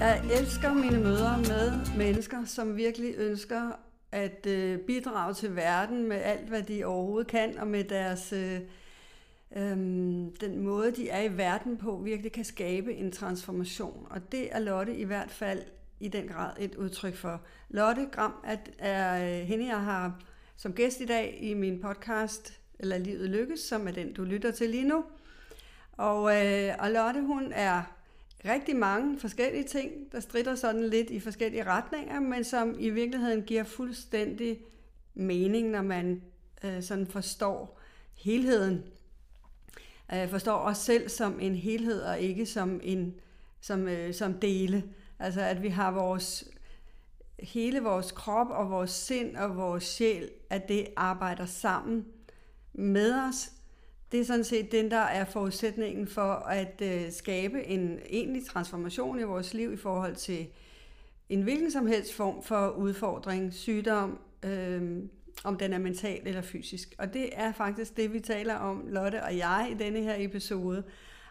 Jeg elsker mine møder med mennesker, som virkelig ønsker at øh, bidrage til verden med alt, hvad de overhovedet kan, og med deres øh, øh, den måde, de er i verden på, virkelig kan skabe en transformation. Og det er Lotte i hvert fald i den grad et udtryk for. Lotte Gram er, er øh, hende, jeg har som gæst i dag i min podcast, eller Livet Lykkes, som er den, du lytter til lige nu. Og, øh, og Lotte, hun er rigtig mange forskellige ting, der strider sådan lidt i forskellige retninger, men som i virkeligheden giver fuldstændig mening, når man øh, sådan forstår helheden. Øh, forstår os selv som en helhed, og ikke som, en, som, øh, som dele. Altså at vi har vores hele vores krop og vores sind og vores sjæl, at det arbejder sammen med os. Det er sådan set den, der er forudsætningen for at øh, skabe en egentlig transformation i vores liv i forhold til en hvilken som helst form for udfordring, sygdom, øh, om den er mental eller fysisk. Og det er faktisk det, vi taler om, Lotte og jeg, i denne her episode.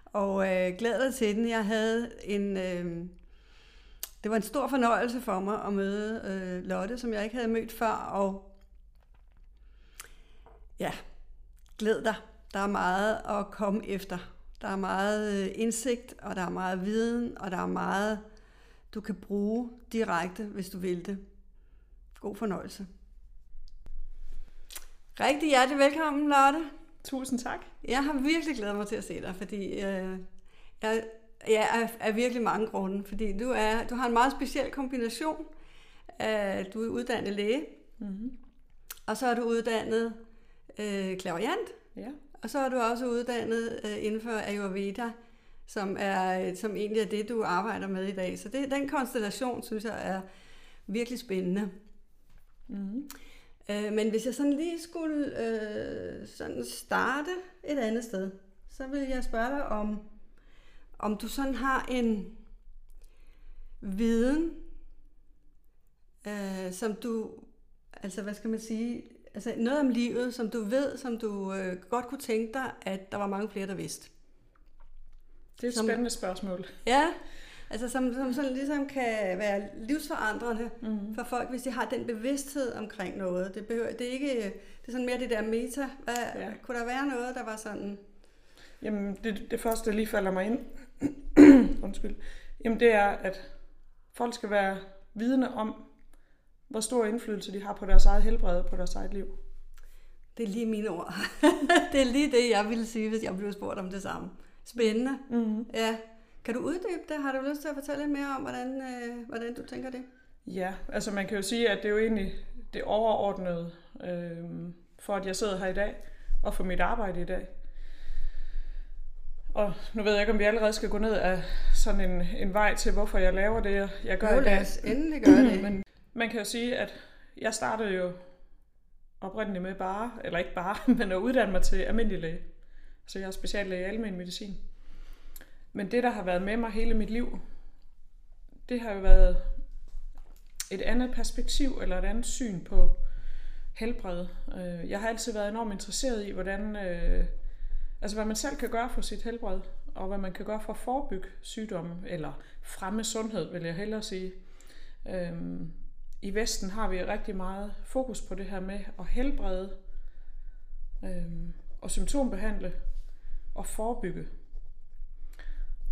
Og øh, glæder til den. Jeg havde en... Øh, det var en stor fornøjelse for mig at møde øh, Lotte, som jeg ikke havde mødt før, og ja, glæd dig. Der er meget at komme efter. Der er meget øh, indsigt, og der er meget viden, og der er meget, du kan bruge direkte, hvis du vil det. God fornøjelse. Rigtig hjertelig velkommen, Lotte. Tusind tak. Jeg har virkelig glædet mig til at se dig, fordi øh, jeg, jeg er, er virkelig mange grunde. Fordi du, er, du har en meget speciel kombination. Øh, du er uddannet læge, mm-hmm. og så er du uddannet øh, klaverjant, Ja. Og så er du også uddannet øh, inden for Ayurveda, som, er, som egentlig er det, du arbejder med i dag. Så det, den konstellation, synes jeg, er virkelig spændende. Mm-hmm. Øh, men hvis jeg sådan lige skulle øh, sådan starte et andet sted, så vil jeg spørge dig om, om du sådan har en viden, øh, som du, altså hvad skal man sige, altså noget om livet, som du ved, som du øh, godt kunne tænke dig, at der var mange flere, der vidste. Det er et Som- spændende spørgsmål. Ja, altså som, som sådan ligesom kan være livsforandrende Mm-hmm. for folk, hvis de har den bevidsthed omkring noget. Det, behøver, det er ikke, det er sådan mere det der meta. Hvad, ja. Kunne der være noget, der var sådan, Jamen, det, det første, der lige falder mig ind, undskyld, jamen det er, at folk skal være vidne om, hvor stor indflydelse de har på deres eget helbred og på deres eget liv. det er lige mine ord. det er lige det, jeg ville sige, hvis jeg blev spurgt om det samme. Spændende. Mm-hmm. Ja. Kan du uddybe det? Har du lyst til at fortælle lidt mere om, hvordan, øh, hvordan du tænker det? Ja, altså man kan jo sige, at det er jo egentlig det overordnede øh, for, at jeg sidder her i dag, og for mit arbejde i dag. Og nu ved jeg ikke, om vi allerede skal gå ned af sådan en, en vej til, hvorfor jeg laver det, jeg- gør Jo, i dag. endelig gøre det. Men man kan jo sige, at jeg startede jo oprindeligt med bare, eller ikke bare, men at uddanne mig til almindelig læge. Så jeg er speciallæge i almen medicin. Men det, der har været med mig hele mit liv, det har jo været et andet perspektiv eller et andet syn på helbred. Øh, jeg har altid været enormt interesseret i, hvordan, øh, altså hvad man selv kan gøre for sit helbred, og hvad man kan gøre for at forebygge sygdomme, eller fremme sundhed, vil jeg hellere sige. Øhm, i Vesten har vi rigtig meget fokus på det her med at helbrede øh, og symptombehandle og forebygge.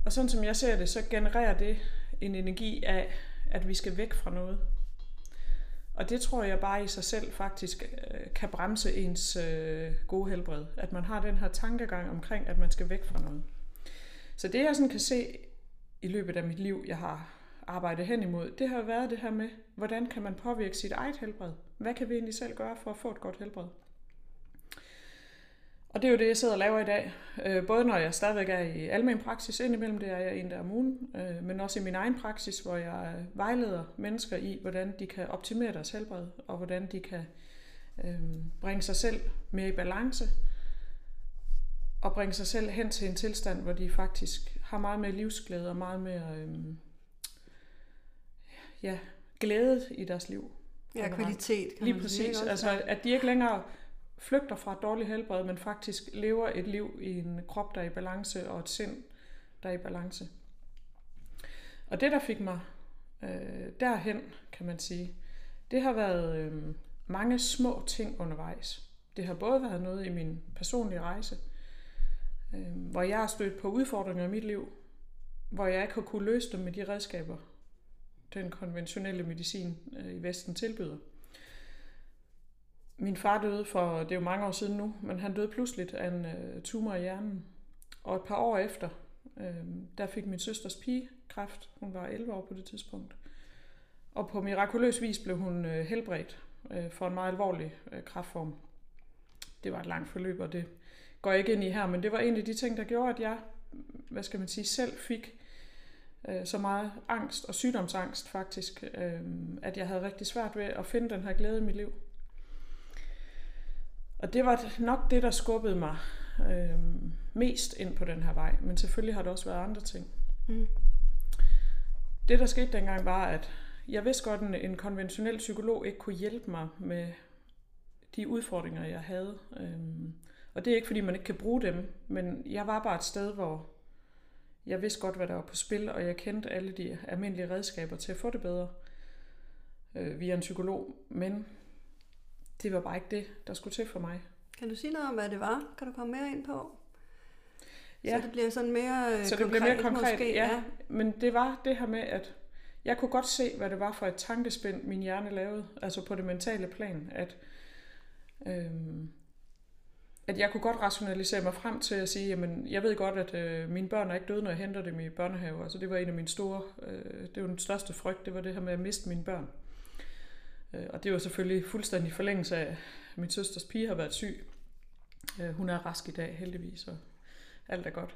Og sådan som jeg ser det, så genererer det en energi af, at vi skal væk fra noget. Og det tror jeg bare i sig selv faktisk øh, kan bremse ens øh, gode helbred. At man har den her tankegang omkring, at man skal væk fra noget. Så det jeg sådan kan se i løbet af mit liv, jeg har arbejde hen imod, det har været det her med, hvordan kan man påvirke sit eget helbred? Hvad kan vi egentlig selv gøre for at få et godt helbred? Og det er jo det, jeg sidder og laver i dag. Øh, både når jeg stadigvæk er i almen praksis, indimellem det er jeg en der om ugen, øh, men også i min egen praksis, hvor jeg vejleder mennesker i, hvordan de kan optimere deres helbred, og hvordan de kan øh, bringe sig selv mere i balance, og bringe sig selv hen til en tilstand, hvor de faktisk har meget mere livsglæde og meget mere øhm, ja, glæde i deres liv. Ja, kvalitet, kan Lige man sige, præcis. ikke også? Altså, at de ikke længere flygter fra et dårligt helbred, men faktisk lever et liv i en krop, der er i balance, og et sind, der er i balance. Og det, der fik mig øh, derhen, kan man sige, det har været øh, mange små ting undervejs. Det har både været noget i min personlige rejse, øh, hvor jeg har stødt på udfordringer i mit liv, hvor jeg ikke har kunne løse dem med de redskaber, den konventionelle medicin øh, i Vesten tilbyder. Min far døde for, det er jo mange år siden nu, men han døde pludseligt af en øh, tumor i hjernen. Og et par år efter, øh, der fik min søsters pige kræft. Hun var 11 år på det tidspunkt. Og på mirakuløs vis blev hun øh, helbredt øh, for en meget alvorlig øh, kræftform. Det var et langt forløb, og det går jeg ikke ind i her, men det var en af de ting, der gjorde, at jeg, hvad skal man sige, selv fik øh, så meget angst og sygdomsangst faktisk, øh, at jeg havde rigtig svært ved at finde den her glæde i mit liv. Og det var nok det, der skubbede mig øh, mest ind på den her vej, men selvfølgelig har der også været andre ting. Mm. Det, der skete dengang, var, at jeg vidste godt, at en konventionel psykolog ikke kunne hjælpe mig med de udfordringer, jeg havde. Øhm, og det er ikke, fordi man ikke kan bruge dem, men jeg var bare et sted, hvor jeg vidste godt, hvad der var på spil, og jeg kendte alle de almindelige redskaber til at få det bedre øh, via en psykolog. Men det var bare ikke det, der skulle til for mig. Kan du sige noget om, hvad det var? Kan du komme mere ind på? Ja. Så det bliver sådan mere øh, Så det bliver mere konkret, måske, ja. ja. Men det var det her med, at jeg kunne godt se, hvad det var for et tankespind, min hjerne lavede, altså på det mentale plan, at, øhm, at jeg kunne godt rationalisere mig frem til at sige, jamen, jeg ved godt, at øh, mine børn er ikke døde, når jeg henter dem i børnehave. Altså det var en af mine store, øh, det var den største frygt, det var det her med at miste mine børn. Øh, og det var selvfølgelig fuldstændig forlængelse af, at min søsters pige har været syg. Øh, hun er rask i dag, heldigvis, og alt er godt.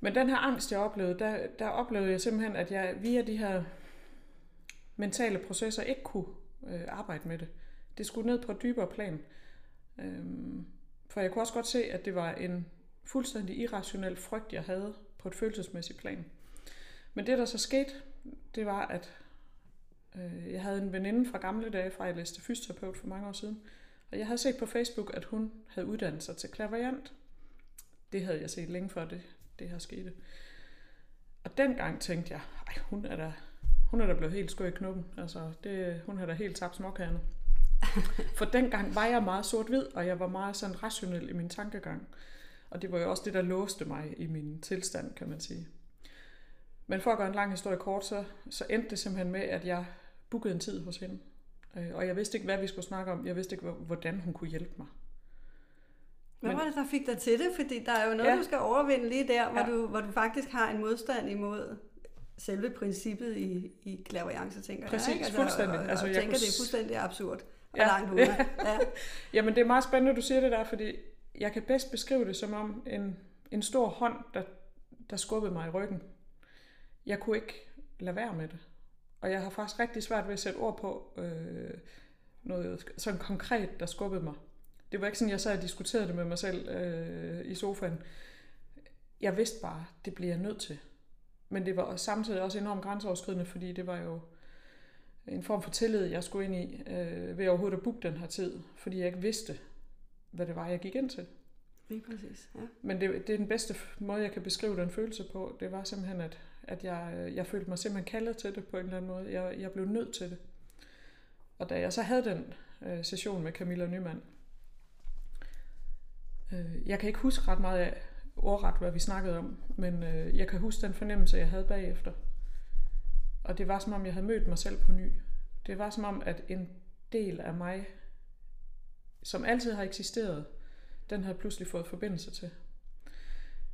Men den her angst, jeg oplevede, der, der oplevede jeg simpelthen, at jeg via de her mentale processer ikke kunne øh, arbejde med det. Det skulle ned på et dybere plan. Øh, for jeg kunne også godt se, at det var en fuldstændig irrationel frygt, jeg havde på et følelsesmæssigt plan. Men det, der så skete, det var, at øh, jeg havde en veninde fra gamle dage, fra jeg læste fysioterapeut for mange år siden, og jeg havde set på Facebook, at hun havde uddannet sig til klaverjant. Det havde jeg set længe før det, det her skete. Og dengang tænkte jeg, ej, hun er da, hun er da blevet helt skør i knuppen. Altså, det, hun har da helt tabt småkærne. For dengang var jeg meget sort-hvid, og jeg var meget sådan rationel i min tankegang. Og det var jo også det, der låste mig i min tilstand, kan man sige. Men for at gøre en lang historie kort, så, så endte det simpelthen med, at jeg bookede en tid hos hende. Øh, og jeg vidste ikke, hvad vi skulle snakke om. Jeg vidste ikke, hvordan hun kunne hjælpe mig. Hvad var det, der fik dig til det? Fordi der er jo noget, ja. du skal overvinde lige der, hvor, ja. du, hvor du faktisk har en modstand imod selve princippet i, i klaverjance, tænker Præcis, jeg. Præcis, altså, fuldstændig. Og, altså, og jeg tænker, kunne... det er fuldstændig absurd og ja. langt ude. Ja. Jamen, det er meget spændende, du siger det der, fordi jeg kan bedst beskrive det som om en, en stor hånd, der, der skubbede mig i ryggen. Jeg kunne ikke lade være med det. Og jeg har faktisk rigtig svært ved at sætte ord på øh, noget sådan konkret, der skubbede mig. Det var ikke sådan, jeg sad og diskuterede det med mig selv øh, i sofaen. Jeg vidste bare, det bliver jeg nødt til. Men det var samtidig også enormt grænseoverskridende, fordi det var jo en form for tillid, jeg skulle ind i, øh, ved overhovedet at booke den her tid, fordi jeg ikke vidste, hvad det var, jeg gik ind til. Lige præcis, ja. Men det, det er den bedste måde, jeg kan beskrive den følelse på. Det var simpelthen, at, at jeg, jeg følte mig simpelthen kaldet til det på en eller anden måde. Jeg, jeg blev nødt til det. Og da jeg så havde den øh, session med Camilla Nyman, Øh, jeg kan ikke huske ret meget af ordret, hvad vi snakkede om, men øh, jeg kan huske den fornemmelse, jeg havde bagefter. Og det var som om, jeg havde mødt mig selv på ny. Det var som om, at en del af mig, som altid har eksisteret, den havde pludselig fået forbindelse til.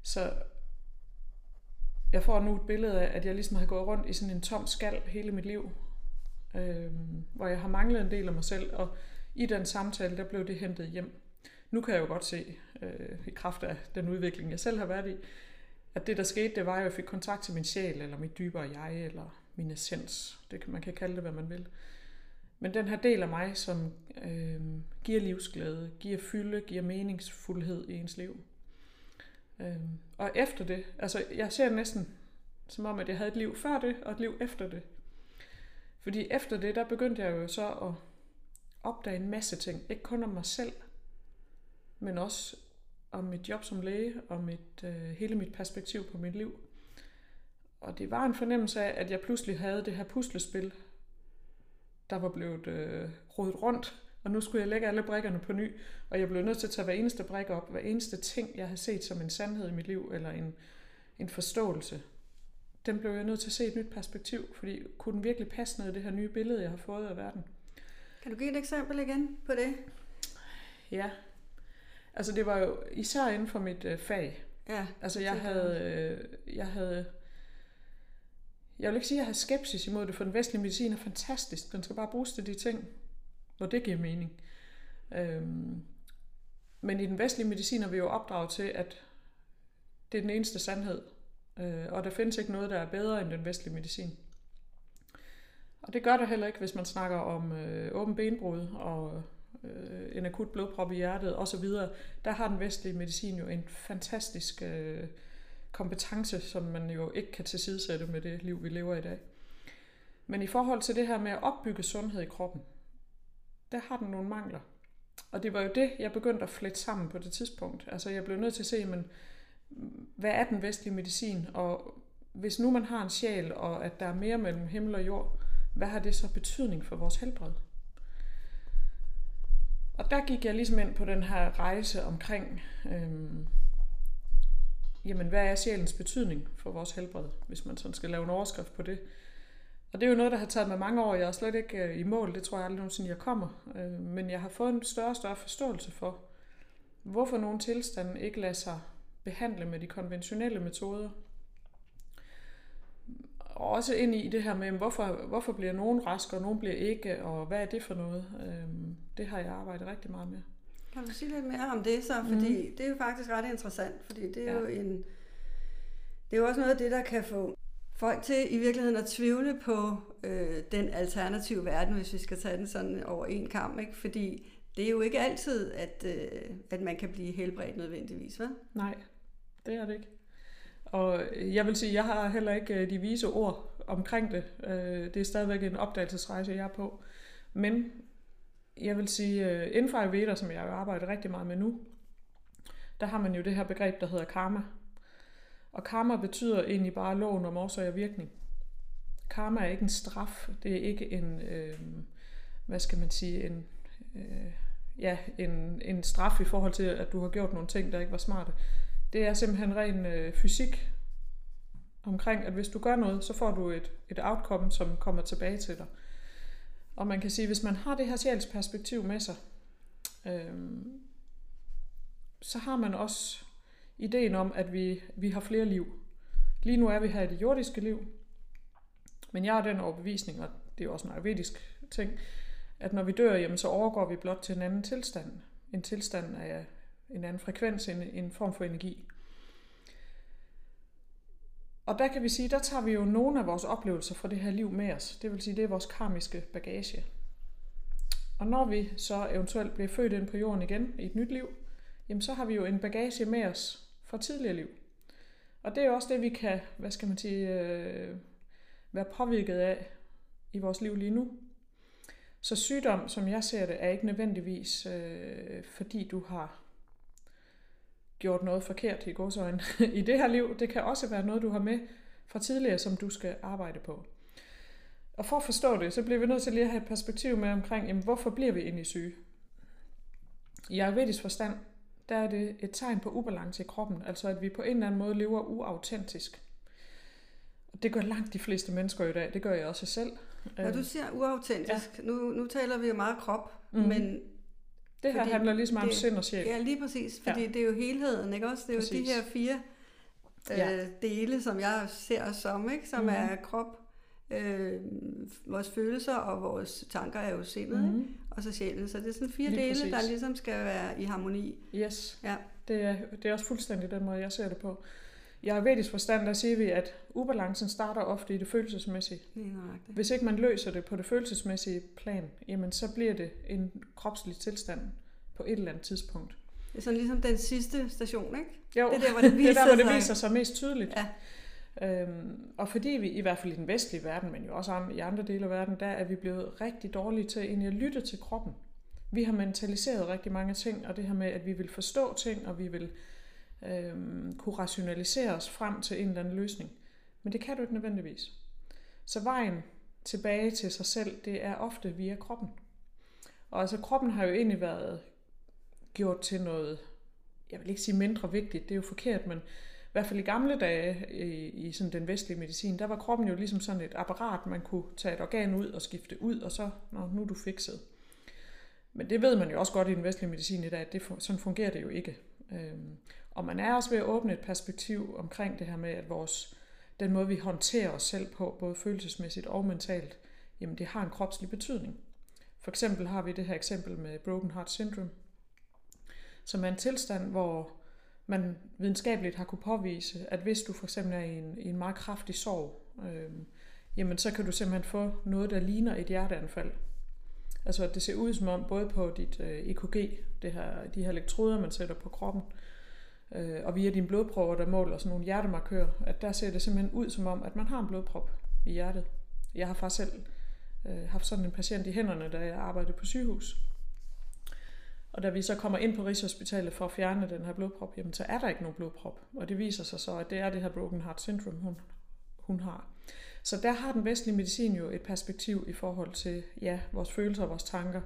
Så jeg får nu et billede af, at jeg ligesom har gået rundt i sådan en tom skal hele mit liv, øh, hvor jeg har manglet en del af mig selv, og i den samtale, der blev det hentet hjem. Nu kan jeg jo godt se, øh, i kraft af den udvikling, jeg selv har været i, at det, der skete, det var, at jeg fik kontakt til min sjæl, eller mit dybere jeg, eller min essens. Det kan, man kan kalde det, hvad man vil. Men den her del af mig, som øh, giver livsglæde, giver fylde, giver meningsfuldhed i ens liv. Øh, og efter det, altså jeg ser næsten som om, at jeg havde et liv før det, og et liv efter det. Fordi efter det, der begyndte jeg jo så at opdage en masse ting. Ikke kun om mig selv, men også om mit job som læge og mit, øh, hele mit perspektiv på mit liv og det var en fornemmelse af, at jeg pludselig havde det her puslespil, der var blevet øh, rodet rundt, og nu skulle jeg lægge alle brikkerne på ny, og jeg blev nødt til at tage hver eneste brik op, hver eneste ting, jeg har set som en sandhed i mit liv, eller en, en forståelse. Den blev jeg nødt til at se et nyt perspektiv, fordi kunne den virkelig passe ned i det her nye billede, jeg har fået af verden? Kan du give et eksempel igen på det? Ja. Altså det var jo især inden for mit øh, fag. Ja. Altså jeg havde, øh, jeg havde, jeg vil ikke sige, at jeg har skepsis imod det, for den vestlige medicin er fantastisk. Den skal bare bruges til de ting, hvor det giver mening. Øhm, men i den vestlige medicin er vi jo opdraget til, at det er den eneste sandhed. Øh, og der findes ikke noget, der er bedre end den vestlige medicin. Og det gør der heller ikke, hvis man snakker om øh, åben benbrud og øh, en akut blodprop i hjertet osv. Der har den vestlige medicin jo en fantastisk øh, kompetence, som man jo ikke kan tilsidesætte med det liv, vi lever i dag. Men i forhold til det her med at opbygge sundhed i kroppen, der har den nogle mangler. Og det var jo det, jeg begyndte at flette sammen på det tidspunkt. Altså jeg blev nødt til at se, men, hvad er den vestlige medicin? Og hvis nu man har en sjæl, og at der er mere mellem himmel og jord, hvad har det så betydning for vores helbred? Og der gik jeg ligesom ind på den her rejse omkring, øhm, jamen hvad er sjælens betydning for vores helbred, hvis man sådan skal lave en overskrift på det. Og det er jo noget, der har taget mig mange år. Jeg er slet ikke øh, i mål, det tror jeg aldrig nogensinde, jeg kommer. Øh, men jeg har fået en større og større forståelse for, hvorfor nogle tilstande ikke lader sig behandle med de konventionelle metoder. Og også ind i det her med, hvorfor, hvorfor bliver nogen raske, og nogen bliver ikke, og hvad er det for noget? Øh, det har jeg arbejdet rigtig meget med. Kan du sige lidt mere om det så? Fordi mm. det er jo faktisk ret interessant, fordi det er ja. jo en... Det er jo også noget af det, der kan få folk til i virkeligheden at tvivle på øh, den alternative verden, hvis vi skal tage den sådan over en kamp, ikke? Fordi det er jo ikke altid, at, øh, at man kan blive helbredt nødvendigvis, vel? Nej, det er det ikke. Og jeg vil sige, jeg har heller ikke øh, de vise ord omkring det. Øh, det er stadigvæk en opdagelsesrejse, jeg er på. Men jeg vil sige, øh, inden for Ayurveda, som jeg arbejder rigtig meget med nu, der har man jo det her begreb, der hedder karma. Og karma betyder egentlig bare loven om årsag og virkning. Karma er ikke en straf, det er ikke en, øh, hvad skal man sige, en, øh, ja, en, en straf i forhold til, at du har gjort nogle ting, der ikke var smarte. Det er simpelthen ren øh, fysik omkring, at hvis du gør noget, så får du et, et outcome, som kommer tilbage til dig. Og man kan sige, hvis man har det her sjælsperspektiv med sig, øh, så har man også ideen om, at vi, vi har flere liv. Lige nu er vi her i det jordiske liv, men jeg har den overbevisning, og det er også en ayurvedisk ting, at når vi dør, jamen, så overgår vi blot til en anden tilstand. En tilstand af en anden frekvens, en, en form for energi. Og der kan vi sige, der tager vi jo nogle af vores oplevelser fra det her liv med os. Det vil sige, det er vores karmiske bagage. Og når vi så eventuelt bliver født ind på jorden igen i et nyt liv, jamen så har vi jo en bagage med os fra tidligere liv. Og det er jo også det, vi kan, hvad skal man sige, øh, være påvirket af i vores liv lige nu. Så sygdom, som jeg ser det, er ikke nødvendigvis, øh, fordi du har gjort noget forkert i godsøjne i det her liv. Det kan også være noget, du har med fra tidligere, som du skal arbejde på. Og for at forstå det, så bliver vi nødt til lige at have et perspektiv med omkring, jamen, hvorfor bliver vi egentlig syge? I ayurvedisk forstand, der er det et tegn på ubalance i kroppen, altså at vi på en eller anden måde lever uautentisk. Og det gør langt de fleste mennesker i dag, det gør jeg også selv. Når du siger uautentisk, ja. nu, nu taler vi jo meget krop, mm-hmm. men det her fordi handler ligesom om sind og sjæl. Ja, lige præcis, fordi ja. det er jo helheden, ikke også? Det er præcis. jo de her fire øh, ja. dele, som jeg ser os som, ikke? Som mm-hmm. er krop, øh, vores følelser og vores tanker er jo sindet, mm-hmm. ikke? og så sjælen. Så det er sådan fire lige dele, præcis. der ligesom skal være i harmoni. Yes, ja. det, er, det er også fuldstændig den måde, jeg ser det på. I ayurvedisk forstand, der siger vi, at ubalancen starter ofte i det følelsesmæssige. Det Hvis ikke man løser det på det følelsesmæssige plan, jamen så bliver det en kropslig tilstand på et eller andet tidspunkt. Det er sådan ligesom den sidste station, ikke? Jo, det er der, hvor det, viser det, er der, hvor det viser sig mest tydeligt. Ja. Øhm, og fordi vi, i hvert fald i den vestlige verden, men jo også i andre dele af verden, der er vi blevet rigtig dårlige til egentlig at lytte til kroppen. Vi har mentaliseret rigtig mange ting, og det her med, at vi vil forstå ting, og vi vil øh, kunne rationalisere os frem til en eller anden løsning. Men det kan du ikke nødvendigvis. Så vejen tilbage til sig selv, det er ofte via kroppen. Og altså kroppen har jo egentlig været gjort til noget, jeg vil ikke sige mindre vigtigt, det er jo forkert, men i hvert fald i gamle dage i, i sådan den vestlige medicin, der var kroppen jo ligesom sådan et apparat, man kunne tage et organ ud og skifte ud, og så, Nå, nu er du fikset. Men det ved man jo også godt i den vestlige medicin i dag, at det, sådan fungerer det jo ikke. Øhm, og man er også ved at åbne et perspektiv omkring det her med, at vores, den måde vi håndterer os selv på, både følelsesmæssigt og mentalt, jamen det har en kropslig betydning. For eksempel har vi det her eksempel med Broken Heart Syndrome, som er en tilstand, hvor man videnskabeligt har kunne påvise, at hvis du for eksempel er i en, i en meget kraftig sorg, øh, jamen så kan du simpelthen få noget, der ligner et hjerteanfald. Altså at det ser ud som om, både på dit øh, EKG, det her, de her elektroder, man sætter på kroppen, øh, og via dine blodprøver, der måler sådan nogle hjertemarkører, at der ser det simpelthen ud som om, at man har en blodprop i hjertet. Jeg har faktisk selv øh, haft sådan en patient i hænderne, da jeg arbejdede på sygehus. Og da vi så kommer ind på Rigshospitalet for at fjerne den her blodprop, jamen så er der ikke nogen blodprop. Og det viser sig så, at det er det her broken heart syndrome, hun, hun har. Så der har den vestlige medicin jo et perspektiv i forhold til, ja, vores følelser og vores tanker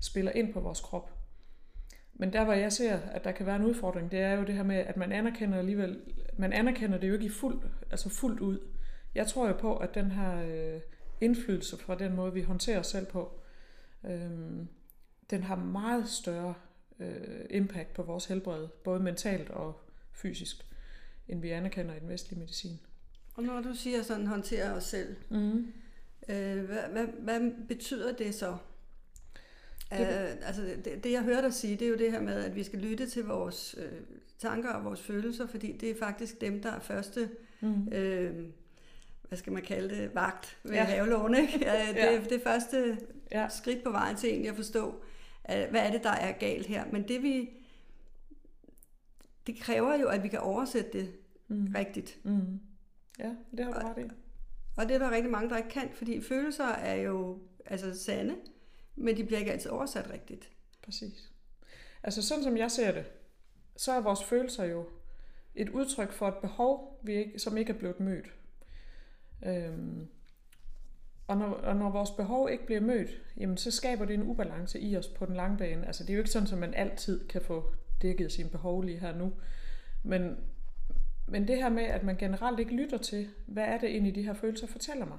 spiller ind på vores krop. Men der, hvor jeg ser, at der kan være en udfordring, det er jo det her med, at man anerkender alligevel, man anerkender det jo ikke i fuld, altså fuldt ud. Jeg tror jo på, at den her øh, indflydelse fra den måde, vi håndterer os selv på, øh, den har meget større øh, impact på vores helbred, både mentalt og fysisk, end vi anerkender i den vestlige medicin. Og når du siger sådan, håndtere os selv, mm. øh, hvad, hvad, hvad betyder det så? Uh, altså det, det jeg hørte dig sige, det er jo det her med, at vi skal lytte til vores øh, tanker og vores følelser, fordi det er faktisk dem, der er første, mm. øh, hvad skal man kalde det, vagt ved ja. havelån. Ikke? Ja, det, ja. det første ja. skridt på vejen til egentlig at forstå, hvad er det, der er galt her. Men det vi, det kræver jo, at vi kan oversætte det mm. rigtigt. Mm. Ja, det har du ret i. Og det er der rigtig mange, der ikke kan, fordi følelser er jo altså sande, men de bliver ikke altid oversat rigtigt. Præcis. Altså sådan som jeg ser det, så er vores følelser jo et udtryk for et behov, vi ikke, som ikke er blevet mødt. Øhm, og når, og når vores behov ikke bliver mødt, jamen så skaber det en ubalance i os på den lange bane. Altså det er jo ikke sådan, at man altid kan få dækket sine behov lige her nu. Men, men det her med, at man generelt ikke lytter til, hvad er det egentlig, de her følelser fortæller mig?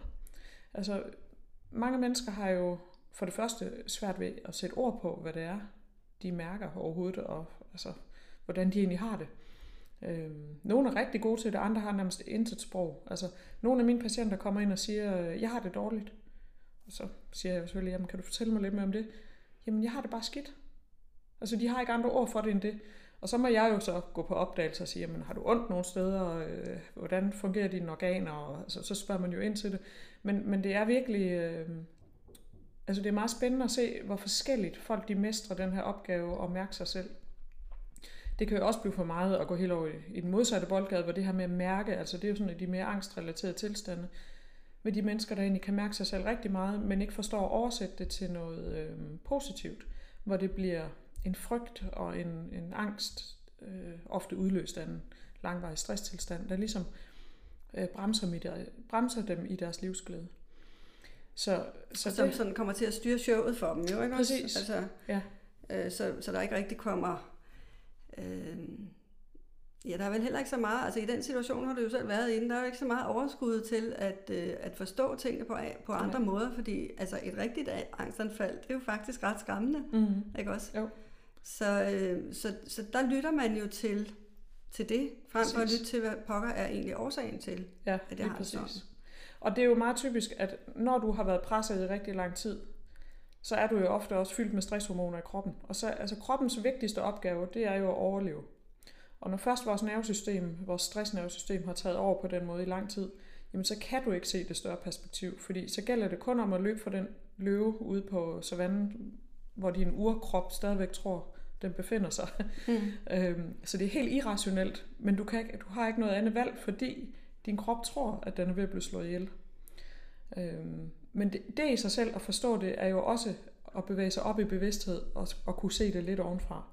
Altså mange mennesker har jo for det første svært ved at sætte ord på, hvad det er, de mærker overhovedet, og altså, hvordan de egentlig har det. Øh, nogle er rigtig gode til det, andre har nærmest intet sprog. Altså, nogle af mine patienter kommer ind og siger, jeg har det dårligt. Og så siger jeg selvfølgelig, jamen kan du fortælle mig lidt mere om det? Jamen, jeg har det bare skidt. Altså, de har ikke andre ord for det end det. Og så må jeg jo så gå på opdagelse og sige, jamen, har du ondt nogle steder? Øh, hvordan fungerer dine organer? Og, altså, så spørger man jo ind til det. Men, men det er virkelig... Øh, altså, det er meget spændende at se, hvor forskelligt folk de mestrer den her opgave og mærker sig selv. Det kan jo også blive for meget at gå helt over i den modsatte boldgade, hvor det her med at mærke, altså det er jo sådan de mere angstrelaterede tilstande, med de mennesker, der egentlig kan mærke sig selv rigtig meget, men ikke forstår at oversætte det til noget øh, positivt, hvor det bliver en frygt og en, en angst, øh, ofte udløst af en langvarig stresstilstand, der ligesom øh, bremser, der bremser dem i deres livsglæde. Så, så Som det, sådan kommer til at styre showet for dem, jo ikke Præcis, også? Altså, ja. øh, så, så der ikke rigtig kommer Øh, ja, der er vel heller ikke så meget, altså i den situation har du jo selv været inde, der er jo ikke så meget overskud til at, øh, at forstå tingene på, på andre ja. måder, fordi altså et rigtigt angstanfald, det er jo faktisk ret skræmmende, mm. ikke også? Jo. Så, øh, så, så der lytter man jo til, til det, frem for at lytte til, hvad pokker er egentlig årsagen til, ja, at jeg har præcis. sådan. Og det er jo meget typisk, at når du har været presset i rigtig lang tid, så er du jo ofte også fyldt med stresshormoner i kroppen. Og så, altså kroppens vigtigste opgave, det er jo at overleve. Og når først vores nervesystem, vores stressnervesystem har taget over på den måde i lang tid, jamen så kan du ikke se det større perspektiv, fordi så gælder det kun om at løbe for den løve ude på savannen, hvor din urkrop stadigvæk tror, den befinder sig. Mm. øhm, så det er helt irrationelt, men du, kan, du har ikke noget andet valg, fordi din krop tror, at den er ved at blive slået ihjel. Øhm, men det, det i sig selv at forstå det, er jo også at bevæge sig op i bevidsthed og, og kunne se det lidt ovenfra.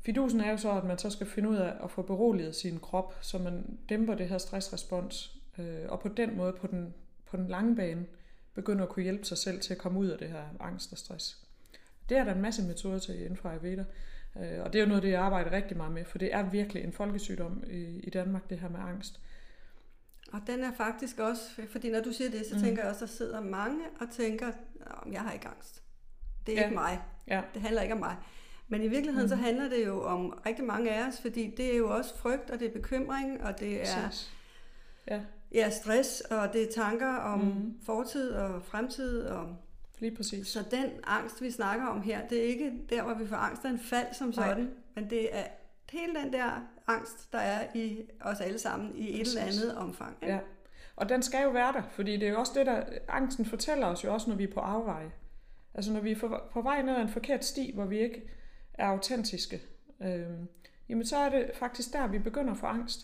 Fidusen er jo så, at man så skal finde ud af at få beroliget sin krop, så man dæmper det her stressrespons, øh, og på den måde, på den, på den lange bane, begynder at kunne hjælpe sig selv til at komme ud af det her angst og stress. Det er der en masse metoder til inden for Ayurveda, øh, og det er jo noget, det jeg arbejder rigtig meget med, for det er virkelig en folkesygdom i, i Danmark, det her med angst. Og den er faktisk også, fordi når du siger det, så mm. tænker jeg også, at der sidder mange og tænker, om jeg har ikke angst. Det er ja. ikke mig. Ja. Det handler ikke om mig. Men i virkeligheden mm. så handler det jo om rigtig mange af os, fordi det er jo også frygt, og det er bekymring, og det er ja. Ja, stress, og det er tanker om mm. fortid og fremtid. Og Lige præcis. Så den angst, vi snakker om her, det er ikke der, hvor vi får angst af en fald som sådan, Nej. men det er hele den der angst, der er i os alle sammen i Præcis. et eller andet omfang. Ikke? Ja, og den skal jo være der, fordi det er jo også det, der angsten fortæller os jo også, når vi er på afveje. Altså når vi er på vej ned ad en forkert sti, hvor vi ikke er autentiske, øh, jamen så er det faktisk der, vi begynder at få angst.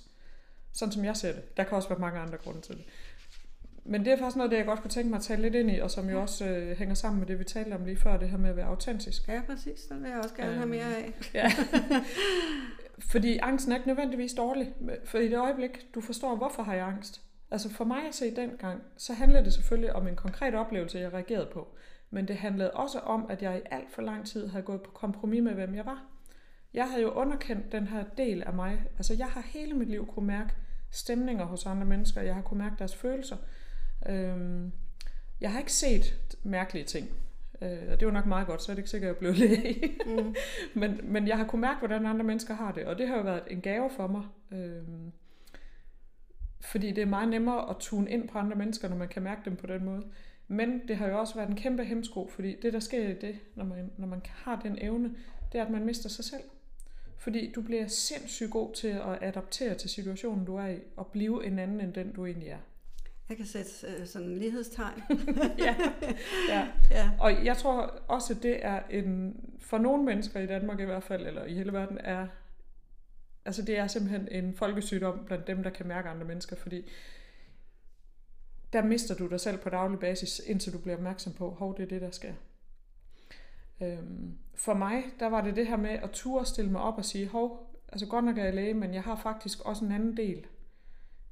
Sådan som jeg ser det. Der kan også være mange andre grunde til det. Men det er faktisk noget, det jeg godt kunne tænke mig at tale lidt ind i, og som jo også øh, hænger sammen med det, vi talte om lige før, det her med at være autentisk. Ja, præcis. Det vil jeg også gerne have mere af. ja. Fordi angsten er ikke nødvendigvis dårlig. For i det øjeblik, du forstår, hvorfor har jeg angst. Altså for mig at se dengang, så handler det selvfølgelig om en konkret oplevelse, jeg reagerede på. Men det handlede også om, at jeg i alt for lang tid havde gået på kompromis med, hvem jeg var. Jeg havde jo underkendt den her del af mig. Altså jeg har hele mit liv kunne mærke stemninger hos andre mennesker. Jeg har kunne mærke deres følelser. Øhm, jeg har ikke set mærkelige ting. Øh, og det var nok meget godt, så er det ikke sikkert, at jeg blev læge. mm. men, men jeg har kunne mærke, hvordan andre mennesker har det. Og det har jo været en gave for mig. Øhm, fordi det er meget nemmere at tune ind på andre mennesker, når man kan mærke dem på den måde. Men det har jo også været en kæmpe hemsko, fordi det, der sker i det, når man, når man har den evne, det er, at man mister sig selv. Fordi du bliver sindssygt god til at adaptere til situationen, du er i, og blive en anden end den, du egentlig er. Jeg kan sætte øh, sådan en lighedstegn. ja. Ja. ja. Og jeg tror også, at det er en, for nogle mennesker i Danmark i hvert fald, eller i hele verden, er, altså det er simpelthen en folkesygdom blandt dem, der kan mærke andre mennesker, fordi der mister du dig selv på daglig basis, indtil du bliver opmærksom på, hov, det er det, der sker. Øhm, for mig, der var det det her med at ture stille mig op og sige, hov, altså godt nok er jeg læge, men jeg har faktisk også en anden del,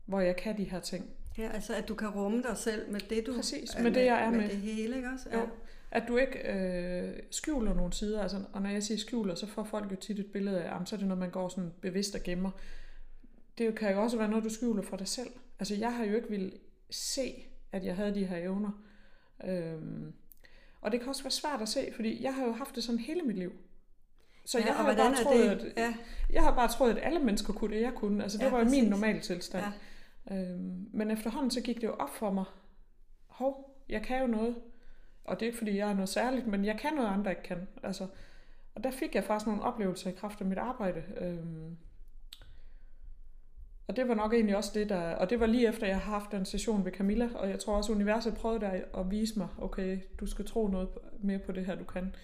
hvor jeg kan de her ting. Ja, altså at du kan rumme dig selv med det, du Præcis, med, med det, jeg er med. Med det hele, ikke også? Ja. Jo. At du ikke øh, skjuler nogle sider. Altså, og når jeg siger skjuler, så får folk jo tit et billede af, at så er det noget, man går sådan bevidst og gemmer. Det kan jo også være noget, du skjuler for dig selv. Altså jeg har jo ikke vil se, at jeg havde de her evner. Øhm, og det kan også være svært at se, fordi jeg har jo haft det sådan hele mit liv. Så ja, jeg har bare troet, at, ja. jeg har bare troet, at alle mennesker kunne det, jeg kunne. Altså det ja, var jo min normale tilstand. Ja. Øhm, men efterhånden så gik det jo op for mig. Hov, jeg kan jo noget. Og det er ikke fordi, jeg er noget særligt, men jeg kan noget, andre ikke kan. Altså, og der fik jeg faktisk nogle oplevelser i kraft af mit arbejde. Øhm, og det var nok egentlig også det, der... Og det var lige efter, jeg har haft en session ved Camilla, og jeg tror også, universet prøvede der at vise mig, okay, du skal tro noget mere på det her, du kan.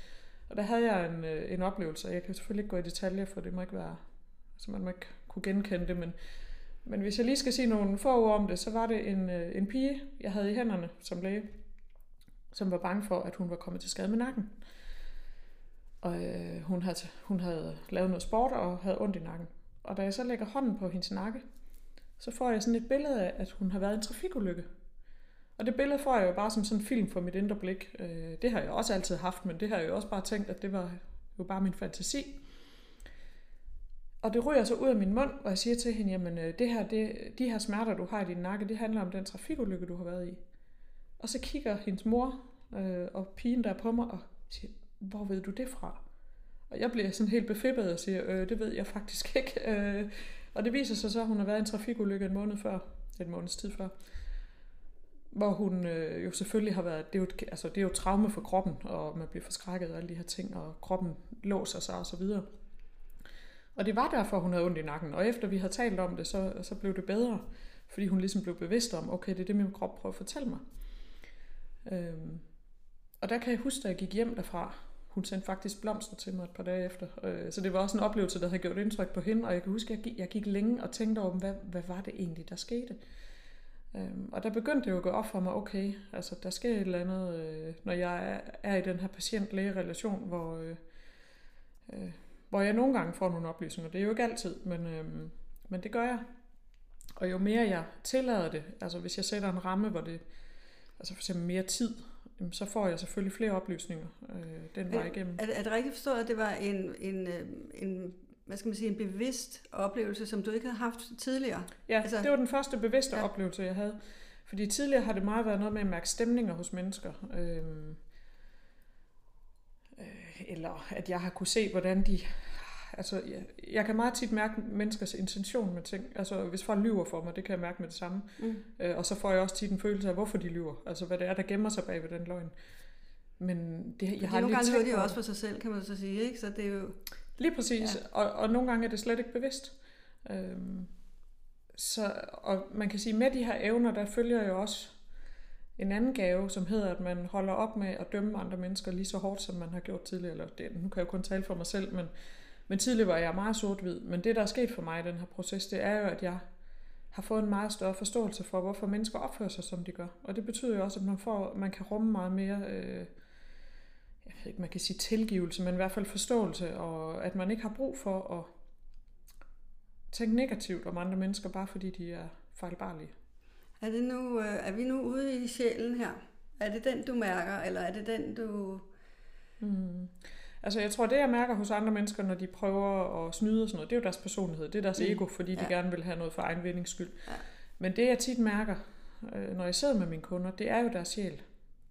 Og der havde jeg en, øh, en oplevelse, og jeg kan selvfølgelig ikke gå i detaljer, for det må ikke være... Så man må ikke kunne genkende det, men, men hvis jeg lige skal sige nogle få ord om det, så var det en, øh, en pige, jeg havde i hænderne som læge, som var bange for, at hun var kommet til skade med nakken. Og øh, hun, havde, hun havde lavet noget sport og havde ondt i nakken. Og da jeg så lægger hånden på hendes nakke, så får jeg sådan et billede af, at hun har været i en trafikulykke. Og det billede får jeg jo bare som sådan en film for mit indre blik. Øh, det har jeg også altid haft, men det har jeg jo også bare tænkt, at det var jo bare min fantasi. Og det ryger så ud af min mund, og jeg siger til hende, jamen øh, det her, det, de her smerter, du har i din nakke, det handler om den trafikulykke, du har været i. Og så kigger hendes mor øh, og pigen der på mig og siger, hvor ved du det fra? Og jeg bliver sådan helt befippet og siger, øh, det ved jeg faktisk ikke. Øh, og det viser sig så, at hun har været i en trafikulykke en måned før, en måneds tid før. Hvor hun øh, jo selvfølgelig har været, det er jo, altså, det er jo traume for kroppen, og man bliver forskrækket og alle de her ting, og kroppen låser sig og så videre. Og det var derfor, hun havde ondt i nakken. Og efter vi havde talt om det, så, så blev det bedre. Fordi hun ligesom blev bevidst om, okay, det er det, min krop prøver at fortælle mig. Øhm, og der kan jeg huske, da jeg gik hjem derfra, hun sendte faktisk blomster til mig et par dage efter. Øh, så det var også en oplevelse, der havde gjort indtryk på hende, og jeg kan huske, at jeg gik, jeg gik længe og tænkte over, hvad, hvad var det egentlig, der skete? Øhm, og der begyndte det jo at gå op for mig, okay, altså der sker et eller andet, øh, når jeg er, i den her patient-læge-relation, hvor, øh, øh hvor jeg nogle gange får nogle oplysninger. Det er jo ikke altid, men, men det gør jeg. Og jo mere jeg tillader det, altså hvis jeg sætter en ramme, hvor det, altså for eksempel mere tid, så får jeg selvfølgelig flere oplysninger øh, den vej igennem. Er, er det rigtigt forstået, at det var en, en, øh, en, hvad skal man sige, en bevidst oplevelse, som du ikke havde haft tidligere? Ja, altså, det var den første bevidste ja. oplevelse, jeg havde. Fordi tidligere har det meget været noget med at mærke stemninger hos mennesker. Øhm, øh, eller at jeg har kunne se, hvordan de... Altså, jeg, jeg kan meget tit mærke menneskers intention med ting. Altså, hvis folk lyver for mig, det kan jeg mærke med det samme. Mm. Øh, og så får jeg også tit en følelse af, hvorfor de lyver. Altså, hvad det er, der gemmer sig bag ved den løgn. Men det, jeg har nogle gange lyver de også for sig selv, kan man så sige, ikke? Så det er jo... Lige præcis. Ja. Og, og nogle gange er det slet ikke bevidst. Øhm, så, og man kan sige, med de her evner, der følger jo også en anden gave, som hedder, at man holder op med at dømme andre mennesker lige så hårdt, som man har gjort tidligere. Eller det, nu kan jeg jo kun tale for mig selv, men, men tidligere var jeg meget sort-hvid. Men det, der er sket for mig i den her proces, det er jo, at jeg har fået en meget større forståelse for, hvorfor mennesker opfører sig, som de gør. Og det betyder jo også, at man, får, man kan rumme meget mere, øh, jeg ved ikke, man kan sige tilgivelse, men i hvert fald forståelse, og at man ikke har brug for at tænke negativt om andre mennesker, bare fordi de er fejlbarlige. Er, det nu, øh, er vi nu ude i sjælen her? Er det den, du mærker, eller er det den, du... Hmm. Altså jeg tror, det jeg mærker hos andre mennesker, når de prøver at snyde og sådan noget, det er jo deres personlighed, det er deres mm. ego, fordi de ja. gerne vil have noget for egen vindings skyld. Ja. Men det jeg tit mærker, øh, når jeg sidder med mine kunder, det er jo deres sjæl.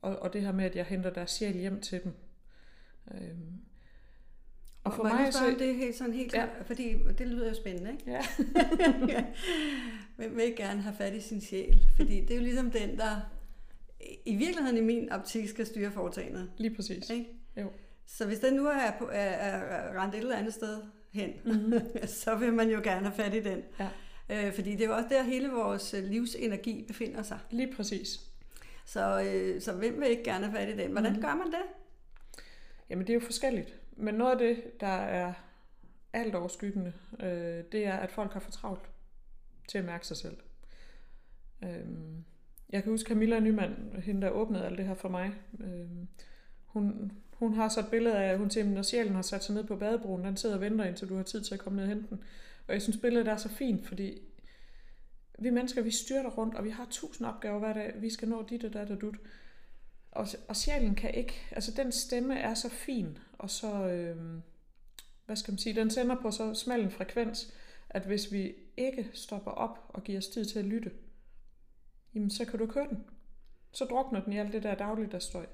Og, og det her med, at jeg henter deres sjæl hjem til dem. Øhm, og for mig så... det helt sådan helt ja. fordi det lyder jo spændende, ikke? Ja. Hvem vil gerne have fat i sin sjæl? Fordi det er jo ligesom den, der i virkeligheden i min optik skal styre foretagendet. Lige præcis. Ikke? Jo. Så hvis den nu er, på, er, er rendt et eller andet sted hen, mm-hmm. så vil man jo gerne have fat i den. Ja. Øh, fordi det er jo også der, hele vores øh, livsenergi befinder sig. Lige præcis. Så, øh, så hvem vil ikke gerne have fat i den? Hvordan mm-hmm. gør man det? Jamen det er jo forskelligt. Men noget af det, der er alt overskyggende, øh, det er, at folk har for travlt til at mærke sig selv. Øh, jeg kan huske Camilla Nyman, hende der åbnede alt det her for mig. Øh, hun, hun har så et billede af, at hun siger, når sjælen har sat sig ned på badebroen, den sidder og venter, indtil du har tid til at komme ned og hente den. Og jeg synes, billedet er så fint, fordi vi mennesker, vi styrter rundt, og vi har tusind opgaver hver dag. Vi skal nå dit og dat og dut. Og, og sjælen kan ikke, altså den stemme er så fin, og så, øh, hvad skal man sige, den sender på så smal en frekvens, at hvis vi ikke stopper op og giver os tid til at lytte, jamen så kan du køre den. Så drukner den i alt det der daglige støj.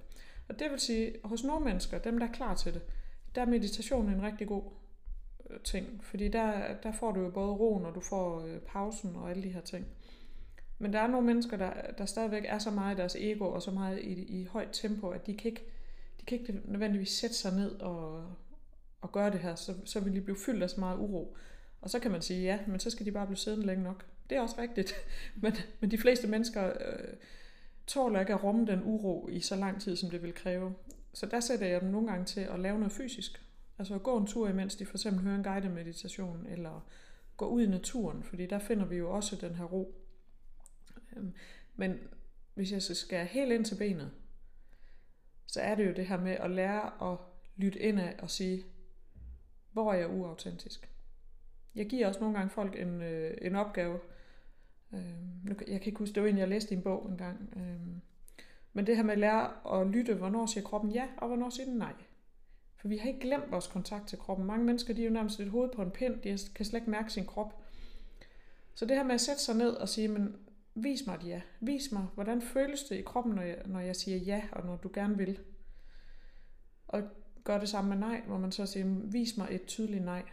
Og det vil sige, hos nogle mennesker, dem der er klar til det, der er meditation en rigtig god øh, ting, fordi der, der får du jo både roen, og du får øh, pausen og alle de her ting. Men der er nogle mennesker, der, der stadigvæk er så meget i deres ego og så meget i, i højt tempo, at de kan ikke, de kan ikke nødvendigvis sætte sig ned og, og gøre det her, så, så vil de blive fyldt af så meget uro. Og så kan man sige, ja, men så skal de bare blive siddende længe nok. Det er også rigtigt. men, men de fleste mennesker øh, tåler ikke at rumme den uro i så lang tid, som det vil kræve. Så der sætter jeg dem nogle gange til at lave noget fysisk. Altså at gå en tur, imens de for eksempel hører en guided meditation, eller gå ud i naturen, fordi der finder vi jo også den her ro. Øhm, men hvis jeg så skal helt ind til benet, så er det jo det her med at lære at lytte ind af og sige, hvor er jeg uautentisk? Jeg giver også nogle gange folk en, øh, en opgave. Øh, nu, jeg kan ikke huske, det var en, jeg læste i en bog en gang. Øh, men det her med at lære at lytte, hvornår siger kroppen ja, og hvornår siger den nej. For vi har ikke glemt vores kontakt til kroppen. Mange mennesker, de er jo nærmest lidt hoved på en pind, de kan slet ikke mærke sin krop. Så det her med at sætte sig ned og sige, men vis mig et ja. Vis mig, hvordan føles det i kroppen, når jeg, når jeg siger ja, og når du gerne vil. Og gør det samme med nej, hvor man så siger, vis mig et tydeligt nej.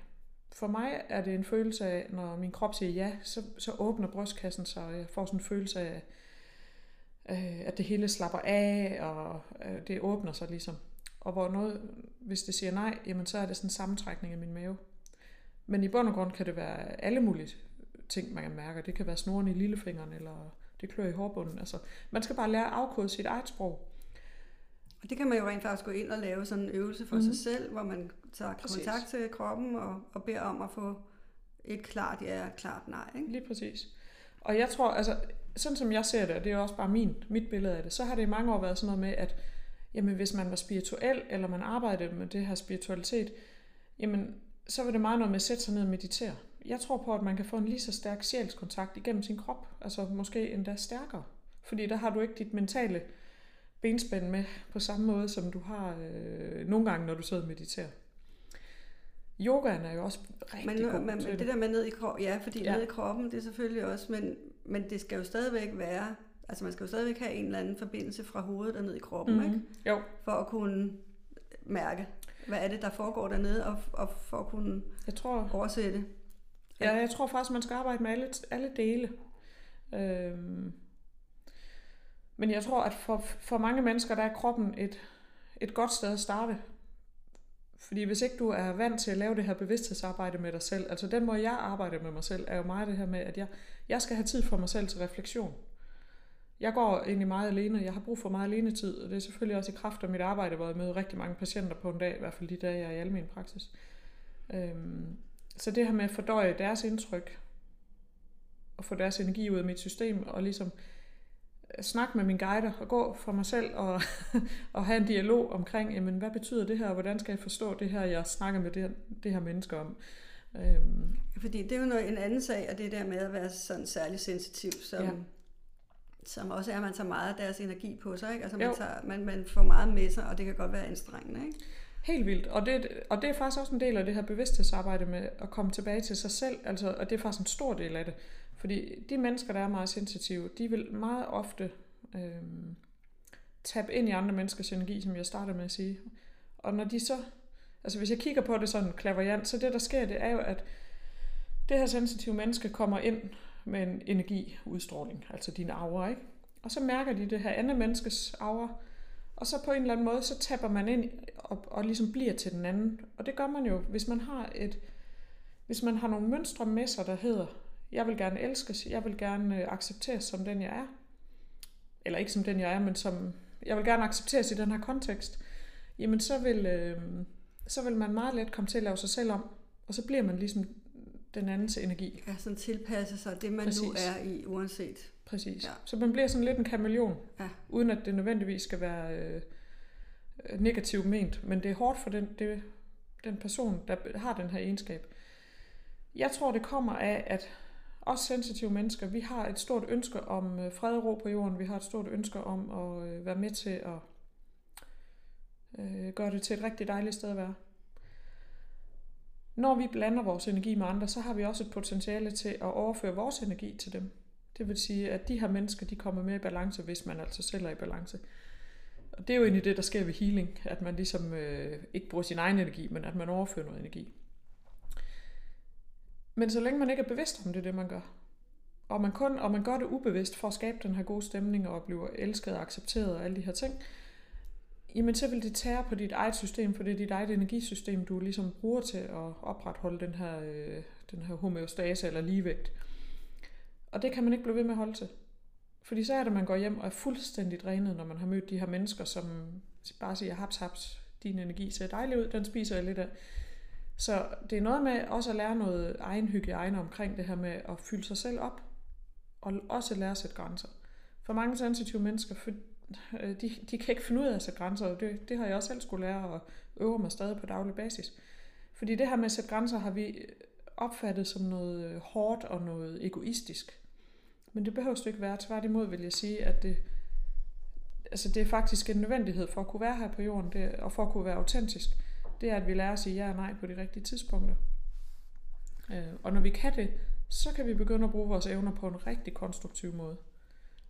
For mig er det en følelse af, når min krop siger ja, så, så åbner brystkassen sig, og jeg får sådan en følelse af, øh, at det hele slapper af, og øh, det åbner sig ligesom. Og hvor noget, hvis det siger nej, jamen så er det sådan en sammentrækning af min mave. Men i bund og grund kan det være alle mulige ting, man kan mærke. Det kan være snoren i lillefingeren, eller det klør i hårbunden. Altså, man skal bare lære at afkode sit eget sprog. Og det kan man jo rent faktisk gå ind og lave sådan en øvelse for mm-hmm. sig selv, hvor man tager præcis. kontakt til kroppen og, og beder om at få et klart ja og klart nej. Ikke? Lige præcis. Og jeg tror, altså, sådan som jeg ser det, og det er også bare min, mit billede af det, så har det i mange år været sådan noget med, at jamen, hvis man var spirituel, eller man arbejdede med det her spiritualitet, jamen, så var det meget noget med at sætte sig ned og meditere. Jeg tror på, at man kan få en lige så stærk sjælskontakt igennem sin krop, altså måske endda stærkere. Fordi der har du ikke dit mentale benspænd med på samme måde, som du har øh, nogle gange, når du sidder og mediterer. Yogaen er jo også rigtig Men, god til men det der med ned i kroppen, ja, fordi Ja. ned i kroppen, det er selvfølgelig også, men, men det skal jo stadigvæk være, altså man skal jo stadigvæk have en eller anden forbindelse fra hovedet og ned i kroppen, mm. ikke? Mm-hmm. Jo, For at kunne mærke, hvad er det, der foregår dernede, og, og for at kunne jeg tror, oversætte ja, jeg tror faktisk, man skal arbejde med alle, alle dele. Øhm, men jeg tror, at for, for mange mennesker, der er kroppen et, et godt sted at starte. Fordi hvis ikke du er vant til at lave det her bevidsthedsarbejde med dig selv, altså den måde, jeg arbejder med mig selv, er jo meget det her med, at jeg, jeg skal have tid for mig selv til refleksion. Jeg går egentlig meget alene, jeg har brug for meget alene tid, og det er selvfølgelig også i kraft af mit arbejde, hvor jeg møder rigtig mange patienter på en dag, i hvert fald de dage, jeg er i almen praksis. Øhm, så det her med at fordøje deres indtryk, og få deres energi ud af mit system, og ligesom snakke med min guider, og gå for mig selv, og, og have en dialog omkring, jamen, hvad betyder det her, og hvordan skal jeg forstå det her, jeg snakker med det, det her menneske om. Øhm, Fordi det er jo noget, en anden sag, og det der med at være sådan særlig sensitiv, som, Ja. som også er, at man tager meget af deres energi på sig, ikke? Altså Jo. man, tager, man, man får meget med sig, og det kan godt være anstrengende, ikke? Helt vildt. Og det, og det er faktisk også en del af det her bevidsthedsarbejde med at komme tilbage til sig selv. Altså, og det er faktisk en stor del af det. Fordi de mennesker, der er meget sensitive, de vil meget ofte øh, tabe ind i andre menneskers energi, som jeg startede med at sige. Og når de så... Altså hvis jeg kigger på det sådan klaverjant, så det der sker, det er jo, at det her sensitive menneske kommer ind med en energiudstråling, altså din aura, ikke? Og så mærker de det her andet menneskes aura, og så på en eller anden måde, så tapper man ind og, og ligesom bliver til den anden. Og det gør man jo, hvis man har et, hvis man har nogle mønstre med sig, der hedder, jeg vil gerne elskes, jeg vil gerne øh, accepteres som den, jeg er. Eller ikke som den, jeg er, men som, jeg vil gerne accepteres i den her kontekst. Jamen så vil, øh, så vil man meget let komme til at lave sig selv om, og så bliver man ligesom den andens energi. Ja, sådan tilpasse sig det, man Præcis. nu er i, uanset. Præcis. Ja. Så man bliver sådan lidt en kameleon, Ja. uden at det nødvendigvis skal være øh, Øh, negativt ment. Men det er hårdt for den, det, den person, der har den her egenskab. Jeg tror, det kommer af, at os sensitive mennesker, vi har et stort ønske om øh, fred og ro på jorden. Vi har et stort ønske om at øh, være med til at øh, gøre det til et rigtig dejligt sted at være. Når vi blander vores energi med andre, så har vi også et potentiale til at overføre vores energi til dem. Det vil sige, at de her mennesker, de kommer mere i balance, hvis man altså selv er i balance. Og det er jo egentlig det, der sker ved healing, at man ligesom øh, ikke bruger sin egen energi, men at man overfører noget energi. Men så længe man ikke er bevidst om det, det man gør, og man, kun, og man gør det ubevidst for at skabe den her gode stemning og blive elsket og accepteret og alle de her ting, jamen så vil det tære på dit eget system, for det er dit eget energisystem, du ligesom bruger til at opretholde den her, øh, den her homeostase eller ligevægt. Og det kan man ikke blive ved med at holde til. Fordi så er det, at man går hjem og er fuldstændig drænet, når man har mødt de her mennesker, som bare siger, haps, haps, din energi ser dejlig ud, den spiser jeg lidt af. Så det er noget med også at lære noget egen hygiejne omkring det her med at fylde sig selv op, og også lære at sætte grænser. For mange sensitive mennesker, for, øh, de, de kan ikke finde ud af at sætte grænser, og det, det har jeg også selv skulle lære og øve mig stadig på daglig basis. Fordi det her med at sætte grænser har vi opfattet som noget øh, hårdt og noget egoistisk. Men det behøver du ikke være. Tværtimod vil jeg sige, at det, altså det er faktisk en nødvendighed for at kunne være her på jorden, det, og for at kunne være autentisk. Det er, at vi lærer at sige ja og nej på de rigtige tidspunkter. Øh, og når vi kan det, så kan vi begynde at bruge vores evner på en rigtig konstruktiv måde.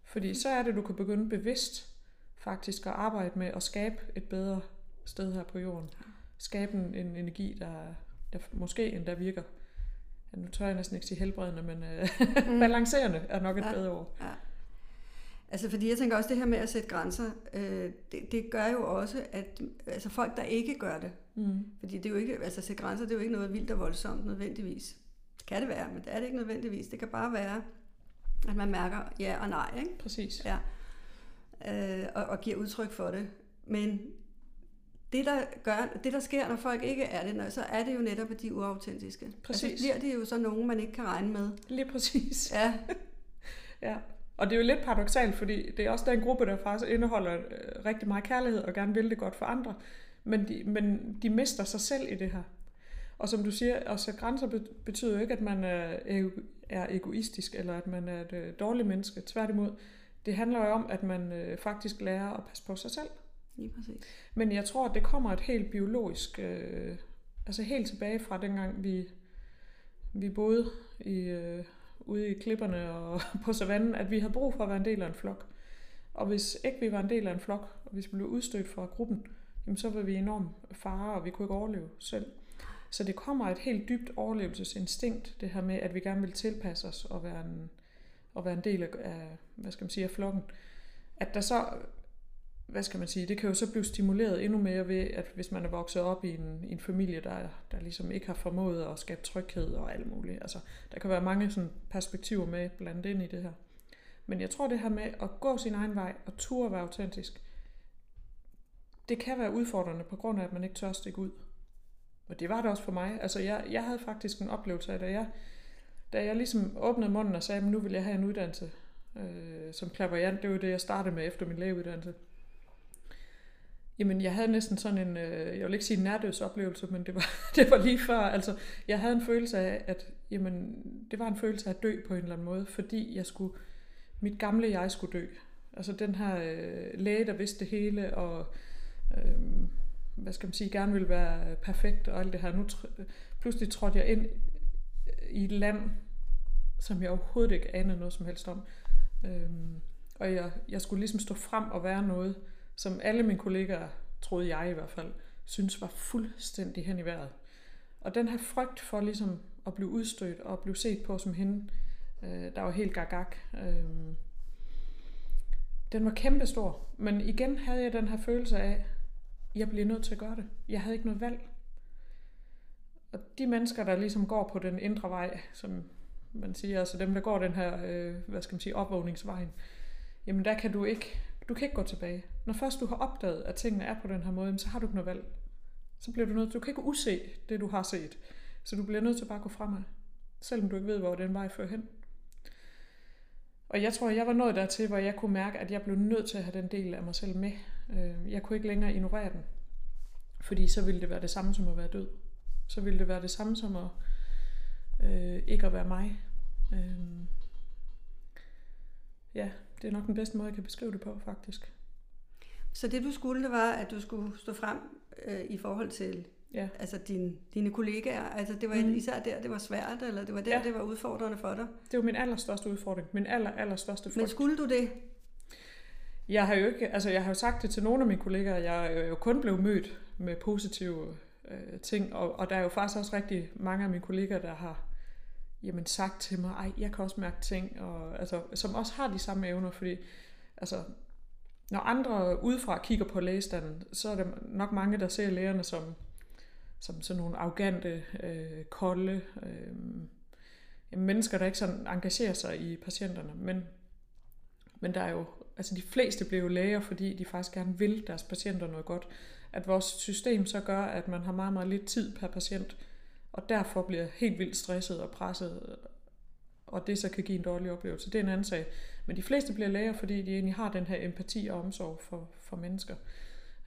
Fordi så er det, du kan begynde bevidst faktisk at arbejde med at skabe et bedre sted her på jorden. Skabe en, en energi, der, der måske endda virker. Ja, nu tør jeg næsten ikke sige helbredende, men øh, mm. balancerende er nok et Ja. bedre ord. Ja. Altså fordi jeg tænker også, det her med at sætte grænser, øh, det, det gør jo også, at altså folk, der ikke gør det, Mm. fordi det er jo ikke, altså at sætte grænser, det er jo ikke noget vildt og voldsomt nødvendigvis. Det kan det være, men det er det ikke nødvendigvis. Det kan bare være, at man mærker ja og nej, ikke? Præcis. Ja. Øh, og, og giver udtryk for det. Men det der, gør, det, der sker, når folk ikke er det, når- så er det jo netop, at de er uautentiske. Præcis. Altså bliver de jo så nogen, man ikke kan regne med. Lige præcis. Ja, Ja. Og det er jo lidt paradoxalt, fordi det er også den gruppe, der faktisk indeholder øh, rigtig meget kærlighed og gerne vil det godt for andre. Men de, men de mister sig selv i det her. Og som du siger, at sætte grænser betyder jo ikke, at man er, er egoistisk, eller at man er et øh, dårligt menneske. Tværtimod, det handler jo om, at man øh, faktisk lærer at passe på sig selv. Lige præcis. Men jeg tror, at det kommer et helt biologisk, øh, altså helt tilbage fra dengang vi, vi boede i, øh, ude i klipperne og på savannen, at vi havde brug for at være en del af en flok. Og hvis ikke vi var en del af en flok, og hvis vi blev udstødt fra gruppen, jamen så var vi enormt fare, og vi kunne ikke overleve selv. Så det kommer et helt dybt overlevelsesinstinkt, det her med, at vi gerne vil tilpasse os og være en, og være en del af, hvad skal man sige, af flokken. At der så, hvad skal man sige, det kan jo så blive stimuleret endnu mere ved, at hvis man er vokset op i en, en familie, der, der ligesom ikke har formået at skabe tryghed og alt muligt. Altså, der kan være mange sådan perspektiver med blandt ind i det her. Men jeg tror det her med at gå sin egen vej og turde være autentisk, det kan være udfordrende på grund af, at man ikke tør stikke ud. Og det var det også for mig. Altså jeg, jeg havde faktisk en oplevelse af, da jeg, da jeg ligesom åbnede munden og sagde, at nu vil jeg have en uddannelse øh, som klaverjant. Det var det, jeg startede med efter min lægeuddannelse. Jamen, jeg havde næsten sådan en, øh, jeg vil ikke sige en nærdøds oplevelse, men det var, det var lige før. Altså, jeg havde en følelse af, at jamen, det var en følelse af at dø på en eller anden måde, fordi jeg skulle, mit gamle jeg skulle dø. Altså den her øh, læge, der vidste det hele, og øh, hvad skal man sige, gerne ville være perfekt og alt det her. Nu tr- pludselig trådte jeg ind øh, i et land, som jeg overhovedet ikke anede noget som helst om. Øh, og jeg, jeg skulle ligesom stå frem og være noget, som alle mine kollegaer, troede jeg i hvert fald, synes var fuldstændig hen i vejret. Og den her frygt for ligesom at blive udstødt og blive set på som hende, øh, der var helt gagag, øh, den var kæmpestor. Men igen havde jeg den her følelse af, jeg bliver nødt til at gøre det. Jeg havde ikke noget valg. Og de mennesker, der ligesom går på den indre vej, som man siger, altså dem, der går den her, øh, hvad skal man sige, opvågningsvejen, jamen der kan du ikke, du kan ikke gå tilbage. Når først du har opdaget, at tingene er på den her måde, så har du ikke noget valg. Så bliver du nødt til, du kan ikke use det, du har set. Så du bliver nødt til bare at gå fremad. Selvom du ikke ved, hvor den vej fører hen. Og jeg tror, jeg var nået dertil, hvor jeg kunne mærke, at jeg blev nødt til at have den del af mig selv med. Øh, jeg kunne ikke længere ignorere den. Fordi så ville det være det samme som at være død. Så ville det være det samme som at øh, ikke at være mig. Øh, ja, det er nok den bedste måde, jeg kan beskrive det på, faktisk. Så det du skulle, det var, at du skulle stå frem øh, i forhold til ja. altså din, dine kollegaer. Altså det var mm. især der, det var svært, eller det var der, ja. det var udfordrende for dig? Det var min allerstørste udfordring. Min aller, allerstørste frygt. Men skulle du det? Jeg har jo ikke, altså jeg har jo sagt det til nogle af mine kollegaer, jeg er jo kun blevet mødt med positive øh, ting, og, og der er jo faktisk også rigtig mange af mine kollegaer, der har jamen, sagt til mig, ej, jeg kan også mærke ting, og, altså, som også har de samme evner, fordi altså, når andre udefra kigger på lægestanden, så er der nok mange, der ser lægerne som, som sådan nogle arrogante, øh, kolde øh, mennesker, der ikke sådan engagerer sig i patienterne. Men, men der er jo, altså de fleste bliver jo læger, fordi de faktisk gerne vil deres patienter noget godt. At vores system så gør, at man har meget, meget lidt tid per patient, og derfor bliver helt vildt stresset og presset, og det så kan give en dårlig oplevelse. Det er en anden sag. Men de fleste bliver læger, fordi de egentlig har den her empati og omsorg for, for mennesker.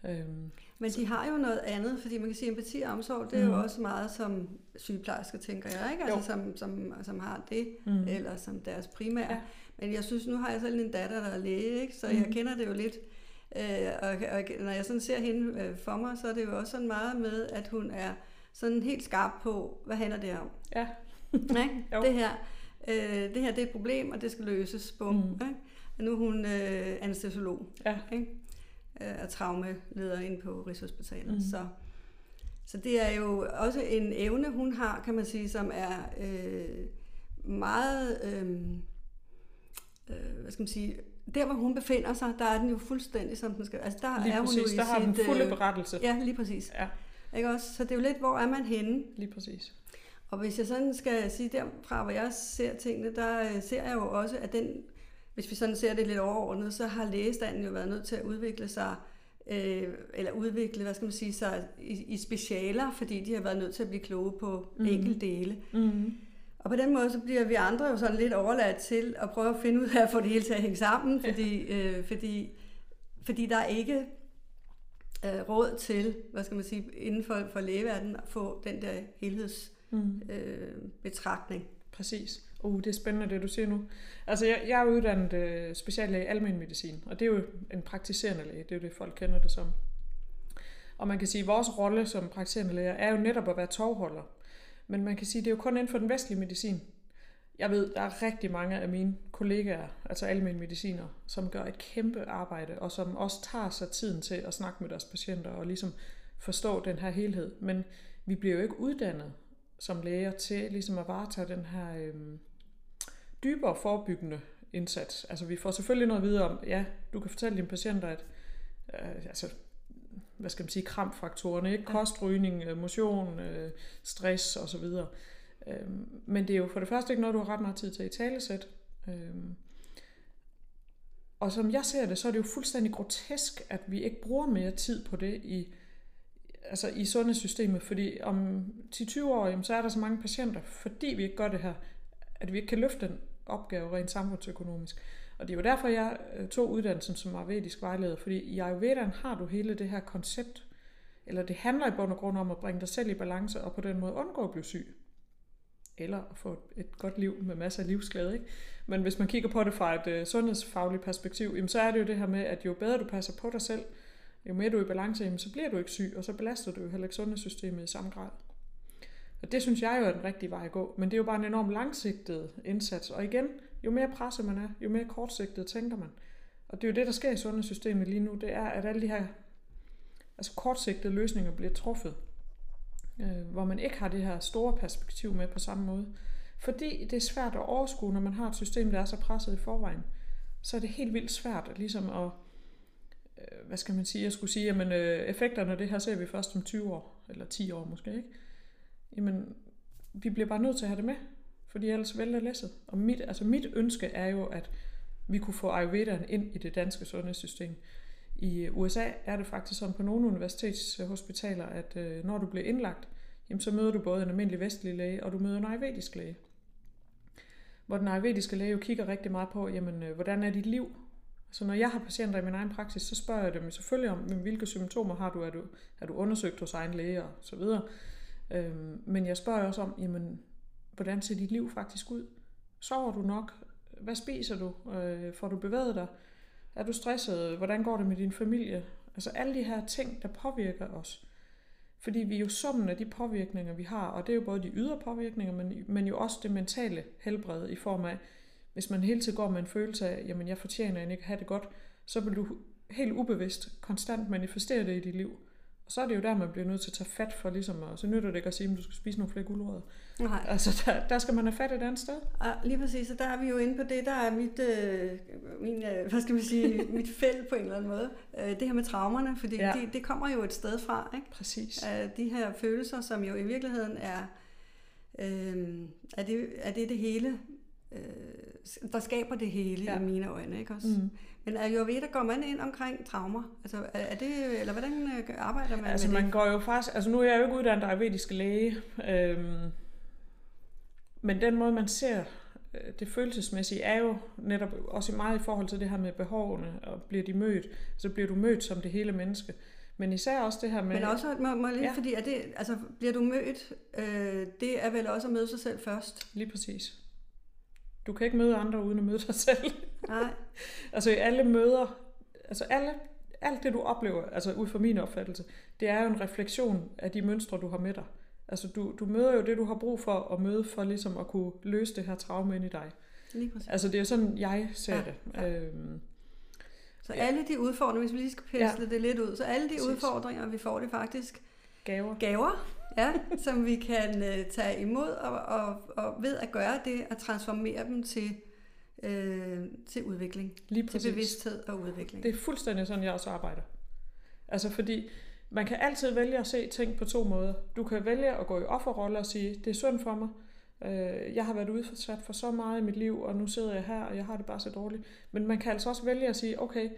Øhm, Men de har jo noget andet, fordi man kan sige, empati og omsorg, det er mm. jo også meget som sygeplejersker, tænker jeg, ikke? Altså som, som, som har det, mm. eller som deres primære. Ja. Men jeg synes, nu har jeg selv en datter, der er læge, ikke? så mm. jeg kender det jo lidt. Øh, og, og når jeg sådan ser hende øh, for mig, så er det jo også sådan meget med, at hun er sådan helt skarp på, hvad handler det om? Ja. ikke? det her øh, det her det er et problem, og det skal løses. Bum, mm. ikke? Og nu er hun øh, anestesiolog. Ja. Ikke? Øh, og traumeleder ind på Rigshospitalet. Mm. Så, så det er jo også en evne, hun har, kan man sige, som er øh, meget... Øh, øh, hvad skal man sige, der hvor hun befinder sig, der er den jo fuldstændig som den skal. Altså der lige er præcis, hun jo i der har sit, den fulde øh, berettelse. Ja, lige præcis. Ja. Ikke også? Så det er jo lidt, hvor er man henne? Lige præcis. Og hvis jeg sådan skal sige derfra, hvor jeg ser tingene, der øh, ser jeg jo også, at den, hvis vi sådan ser det lidt overordnet, så har lægestanden jo været nødt til at udvikle sig, øh, eller udvikle, hvad skal man sige, sig i, i specialer, fordi de har været nødt til at blive kloge på mm. enkelte dele. Mm. Og på den måde, så bliver vi andre jo sådan lidt overladt til at prøve at finde ud af at få det hele til at hænge sammen, fordi, ja. øh, fordi, fordi der er ikke øh, råd til, hvad skal man sige, inden for, for lægeverdenen, at få den der helhedsbetragtning. Mm. Øh. Præcis. Uh, det er spændende, det du siger nu. Altså, jeg, jeg er uddannet øh, speciallæge i almen medicin, og det er jo en praktiserende læge. Det er jo det, folk kender det som. Og man kan sige, at vores rolle som praktiserende læger er jo netop at være tovholder. Men man kan sige, at det er jo kun inden for den vestlige medicin. Jeg ved, der er rigtig mange af mine kollegaer, altså almindelige mediciner, som gør et kæmpe arbejde, og som også tager sig tiden til at snakke med deres patienter og ligesom forstå den her helhed. Men vi bliver jo ikke uddannet som læger til ligesom at varetage den her øhm, dybere forebyggende indsats. Altså vi får selvfølgelig noget at vide om, ja, du kan fortælle dine patienter, at øh, altså, hvad skal man sige, krampfaktorerne, ikke? Kost, rygning, øh, motion, øh, stress osv. Øhm, men det er jo for det første ikke noget, du har ret meget tid til i talesæt. Øhm, og som jeg ser det, så er det jo fuldstændig grotesk, at vi ikke bruger mere tid på det i, altså i sundhedssystemet, fordi om 10-20 år, jamen, så er der så mange patienter, fordi vi ikke gør det her, at vi ikke kan løfte den opgave rent samfundsøkonomisk. Og det er jo derfor, jeg øh, tog uddannelsen som ayurvedisk vejleder, fordi i Ayurvedaen har du hele det her koncept, eller det handler i bund og grund om at bringe dig selv i balance, og på den måde undgå at blive syg. Eller at få et godt liv med masser af livsglæde. Ikke? Men hvis man kigger på det fra et øh, sundhedsfagligt perspektiv, jamen, så er det jo det her med, at jo bedre du passer på dig selv, jo mere du er i balance, jamen, så bliver du ikke syg, og så belaster du jo heller ikke sundhedssystemet i samme grad. Og det synes jeg jo er den rigtige vej at gå, men det er jo bare en enorm langsigtet indsats. Og igen, jo mere presset man er, jo mere kortsigtet tænker man. Og det er jo det, der sker i sundhedssystemet lige nu, det er, at alle de her altså kortsigtede løsninger bliver truffet, øh, hvor man ikke har det her store perspektiv med på samme måde. Fordi det er svært at overskue, når man har et system, der er så presset i forvejen. Så er det helt vildt svært at, ligesom at, øh, hvad skal man sige, jeg skulle sige, jamen øh, effekterne af det her ser vi først om 20 år, eller 10 år måske, ikke? Jamen, vi bliver bare nødt til at have det med, fordi ellers vælter læsset. Og mit, altså mit ønske er jo, at vi kunne få Ayurvedaen ind i det danske sundhedssystem. I USA er det faktisk sådan på nogle universitetshospitaler, at øh, når du bliver indlagt, jamen, så møder du både en almindelig vestlig læge, og du møder en ayurvedisk læge. Hvor den ayurvediske læge jo kigger rigtig meget på, jamen, øh, hvordan er dit liv? Så når jeg har patienter i min egen praksis, så spørger jeg dem selvfølgelig om, hvilke symptomer har du? Er du, er du undersøgt hos egen læge og så videre. Øhm, men jeg spørger også om, jamen, hvordan ser dit liv faktisk ud? Sover du nok? Hvad spiser du? Øh, får du bevæget dig? Er du stresset? Hvordan går det med din familie? Altså alle de her ting, der påvirker os. Fordi vi er jo summen af de påvirkninger, vi har, og det er jo både de ydre påvirkninger, men, men jo også det mentale helbred i form af, hvis man hele tiden går med en følelse af, jamen jeg fortjener ikke at have det godt, så vil du helt ubevidst konstant manifestere det i dit liv. Og så er det jo der, man bliver nødt til at tage fat for, ligesom, og så nytter det ikke at sige, at du skal spise nogle flere guldrødder. Nej. Altså, der, der skal man have fat et andet sted. Ja, lige præcis, og der er vi jo inde på det, der er mit, øh, min, øh, hvad skal man sige, mit felt på en eller anden måde. Øh, det her med traumerne, fordi ja. det, det kommer jo et sted fra, ikke? Præcis. Øh, de her følelser, som jo i virkeligheden er, øh, er, det, er det det hele, øh, der skaber det hele ja. i mine øjne, ikke også? Mm. Men Ayurveda, går man ind omkring traumer? Altså, er, det, eller hvordan øh, arbejder man altså, med man det? går jo faktisk, altså nu er jeg jo ikke uddannet ayurvedisk læge, øhm, men den måde, man ser øh, det følelsesmæssige, er jo netop også meget i forhold til det her med behovene, og bliver de mødt, så bliver du mødt som det hele menneske. Men især også det her med... Men også, må, må lige, ja. fordi er det, altså, bliver du mødt, øh, det er vel også at møde sig selv først? Lige præcis. Du kan ikke møde andre uden at møde dig selv. Nej. altså i alle møder, altså alle, alt det du oplever, altså ud fra min opfattelse, det er jo en refleksion af de mønstre, du har med dig. Altså du, du møder jo det, du har brug for at møde, for ligesom at kunne løse det her traume ind i dig. Lige præcis. Altså det er sådan, jeg ser ja, det. Ja. Øhm, så ja. alle de udfordringer, hvis vi lige skal pæsle ja. det lidt ud, så alle de præcis. udfordringer, vi får det faktisk gaver. Gaver, ja, som vi kan uh, tage imod og, og, og ved at gøre det, at transformere dem til, uh, til udvikling. Lige præcis. Til bevidsthed og udvikling. Det er fuldstændig sådan, jeg også arbejder. Altså fordi, man kan altid vælge at se ting på to måder. Du kan vælge at gå i offerrolle og sige, det er synd for mig, jeg har været udsat for så meget i mit liv, og nu sidder jeg her, og jeg har det bare så dårligt. Men man kan altså også vælge at sige, okay,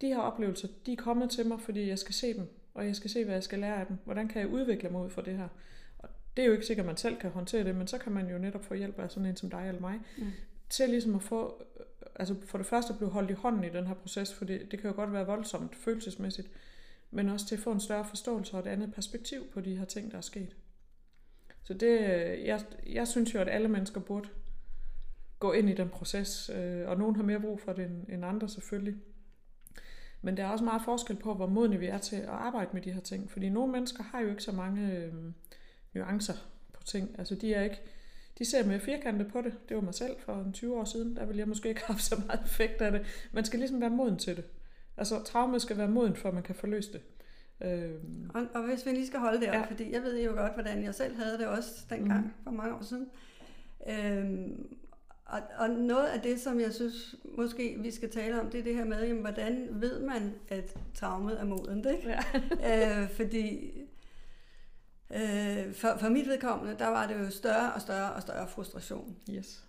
de her oplevelser, de er kommet til mig, fordi jeg skal se dem og jeg skal se, hvad jeg skal lære af dem. Hvordan kan jeg udvikle mig ud fra det her? Og det er jo ikke sikkert, at man selv kan håndtere det, men så kan man jo netop få hjælp af sådan en som dig eller mig, mm. til ligesom at få, altså for det første at blive holdt i hånden i den her proces, for det, det kan jo godt være voldsomt følelsesmæssigt, men også til at få en større forståelse og et andet perspektiv på de her ting, der er sket. Så det, jeg, jeg synes jo, at alle mennesker burde gå ind i den proces, øh, og nogen har mere brug for det end, end andre selvfølgelig. Men der er også meget forskel på, hvor modne vi er til at arbejde med de her ting. Fordi nogle mennesker har jo ikke så mange øh, nuancer på ting. Altså de er ikke, de ser mere firkantet på det. Det var mig selv for en 20 år siden. Der ville jeg måske ikke have haft så meget effekt af det. Man skal ligesom være moden til det. Altså traume skal være moden, for at man kan forløse det. Øhm. Og, og hvis vi lige skal holde det op, ja. fordi jeg ved jo godt, hvordan jeg selv havde det også dengang mm. for mange år siden. Øhm, og, og noget af det, som jeg synes måske vi skal tale om, det er det her med, jamen, hvordan ved man, at traumet er modent, ikke? Ja. øh, fordi øh, for, for mit vedkommende, der var det jo større og større og større frustration. Yes.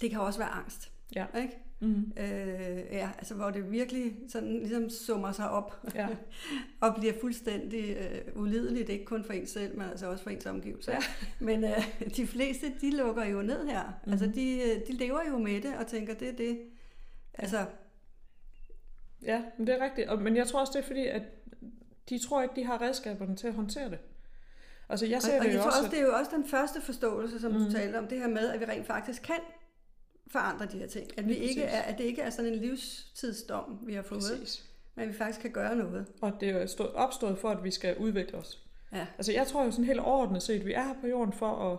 Det kan også være angst. Ja. Ikke? Mm. Øh, ja, altså hvor det virkelig sådan ligesom summer sig op ja. og bliver fuldstændig øh, ulideligt, ikke kun for en selv, men altså også for ens omgivelser. Ja. Men øh, de fleste, de lukker jo ned her. Mm. Altså de, øh, de lever jo med det og tænker, det er det. Altså, ja, men det er rigtigt. Men jeg tror også, det er fordi, at de tror ikke, de har redskaberne til at håndtere det. Altså, jeg ser og, det og jeg jo tror også, også, det er jo også den første forståelse, som mm. du talte om, det her med, at vi rent faktisk kan forandre de her ting. At, vi ikke er, at det ikke er sådan en livstidsdom, vi har fået, Præcis. men vi faktisk kan gøre noget. Og det er stået, opstået for, at vi skal udvikle os. Ja. Altså jeg tror jo sådan helt overordnet set, at vi er her på jorden for at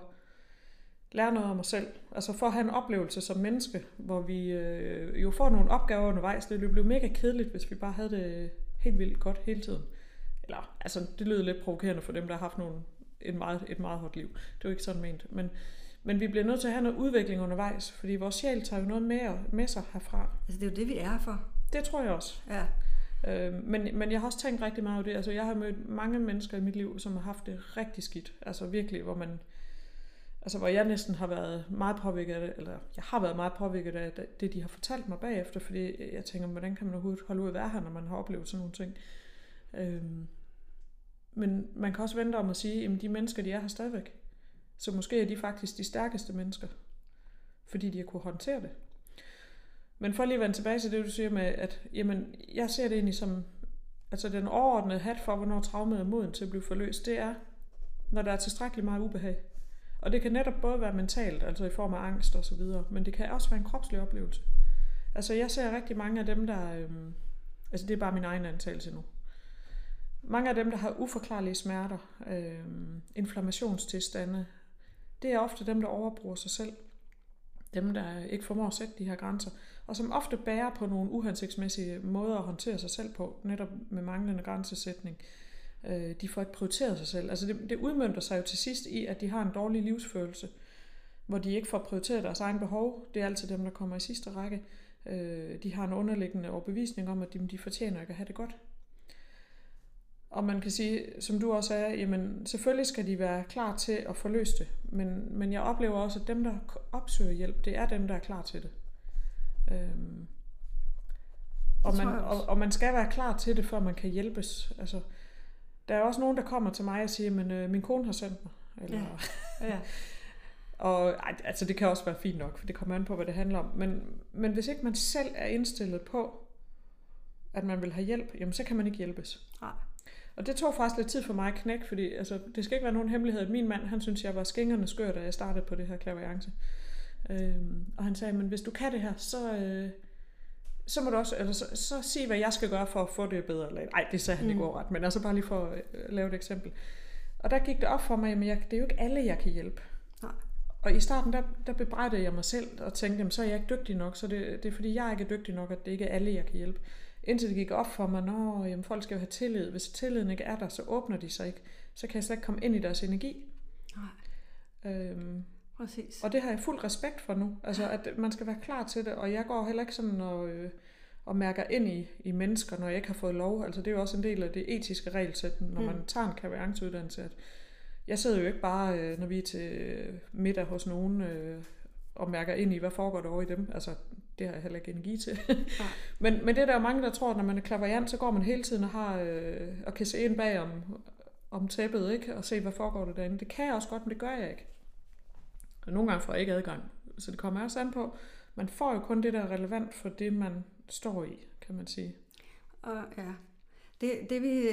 lære noget om os selv. Altså for at have en oplevelse som menneske, hvor vi øh, jo får nogle opgaver undervejs. Det ville blive mega kedeligt, hvis vi bare havde det helt vildt godt hele tiden. Eller, altså det lyder lidt provokerende for dem, der har haft nogle, et, meget, et meget hårdt liv. Det er jo ikke sådan ment. Men, men vi bliver nødt til at have noget udvikling undervejs, fordi vores sjæl tager jo noget med, med sig herfra. Altså det er jo det, vi er for. Det tror jeg også. Ja. Øh, men, men jeg har også tænkt rigtig meget over det. Altså jeg har mødt mange mennesker i mit liv, som har haft det rigtig skidt. Altså virkelig, hvor man... Altså hvor jeg næsten har været meget påvirket af det, eller jeg har været meget påvirket af det, de har fortalt mig bagefter, fordi jeg tænker, hvordan kan man overhovedet holde ud at være her, når man har oplevet sådan nogle ting. Øhm, men man kan også vente om at sige, at de mennesker, de er her stadigvæk. Så måske er de faktisk de stærkeste mennesker, fordi de har kunne håndtere det. Men for lige at vende tilbage til det, du siger med, at jamen, jeg ser det egentlig som, altså den overordnede hat for, hvornår traumet er moden til at blive forløst, det er, når der er tilstrækkeligt meget ubehag. Og det kan netop både være mentalt, altså i form af angst og så videre, men det kan også være en kropslig oplevelse. Altså jeg ser rigtig mange af dem, der, øhm, altså det er bare min egen antagelse nu. Mange af dem, der har uforklarlige smerter, øhm, inflammationstilstande, det er ofte dem, der overbruger sig selv. Dem, der ikke formår at sætte de her grænser. Og som ofte bærer på nogle uhensigtsmæssige måder at håndtere sig selv på, netop med manglende grænsesætning. Øh, de får ikke prioriteret sig selv. Altså det, det udmyndter sig jo til sidst i, at de har en dårlig livsfølelse, hvor de ikke får prioriteret deres egen behov. Det er altid dem, der kommer i sidste række. Øh, de har en underliggende overbevisning om, at de, de fortjener ikke at have det godt. Og man kan sige, som du også sagde, jamen selvfølgelig skal de være klar til at forløse det, men, men jeg oplever også, at dem, der opsøger hjælp, det er dem, der er klar til det. Øhm, og, man, og, og man skal være klar til det, før man kan hjælpes. Altså, der er også nogen, der kommer til mig og siger, men øh, min kone har sendt mig. Eller, ja. ja. og ej, altså, det kan også være fint nok, for det kommer an på, hvad det handler om. Men, men hvis ikke man selv er indstillet på, at man vil have hjælp, jamen så kan man ikke hjælpes. Nej. Og det tog faktisk lidt tid for mig at knække, fordi altså, det skal ikke være nogen hemmelighed, at min mand, han synes, jeg var skængerne skør, da jeg startede på det her klaviance. Øhm, og han sagde, men hvis du kan det her, så, øh, så må du også, eller så, så sig, hvad jeg skal gøre for at få det bedre. Nej, det sagde han mm. ikke overret, men altså bare lige for at øh, lave et eksempel. Og der gik det op for mig, at jeg, det er jo ikke alle, jeg kan hjælpe. Nej. Og i starten, der, der bebrejdede jeg mig selv og tænkte, jamen, så er jeg ikke dygtig nok, så det, det er fordi, jeg ikke er dygtig nok, at det ikke er alle, jeg kan hjælpe. Indtil det gik op for mig, at jamen, folk skal jo have tillid. Hvis tilliden ikke er der, så åbner de sig ikke. Så kan jeg slet ikke komme ind i deres energi. Nej. Øhm, Præcis. Og det har jeg fuld respekt for nu. Altså, at man skal være klar til det. Og jeg går heller ikke sådan og, øh, og mærker ind i, i mennesker, når jeg ikke har fået lov. Altså, det er jo også en del af det etiske regelsæt, når mm. man tager en kavianceuddannelse. At jeg sidder jo ikke bare, øh, når vi er til middag hos nogen, øh, og mærker ind i, hvad foregår der over i dem. Altså, det har jeg heller ikke energi til. Men, men det er der jo mange, der tror, at når man er klaverjant, så går man hele tiden og, har, øh, og kan se ind bag om, om tæppet, ikke? og se, hvad foregår der derinde. Det kan jeg også godt, men det gør jeg ikke. Og nogle gange får jeg ikke adgang. Så det kommer også an på, man får jo kun det, der er relevant for det, man står i, kan man sige. Og ja, det, det vi,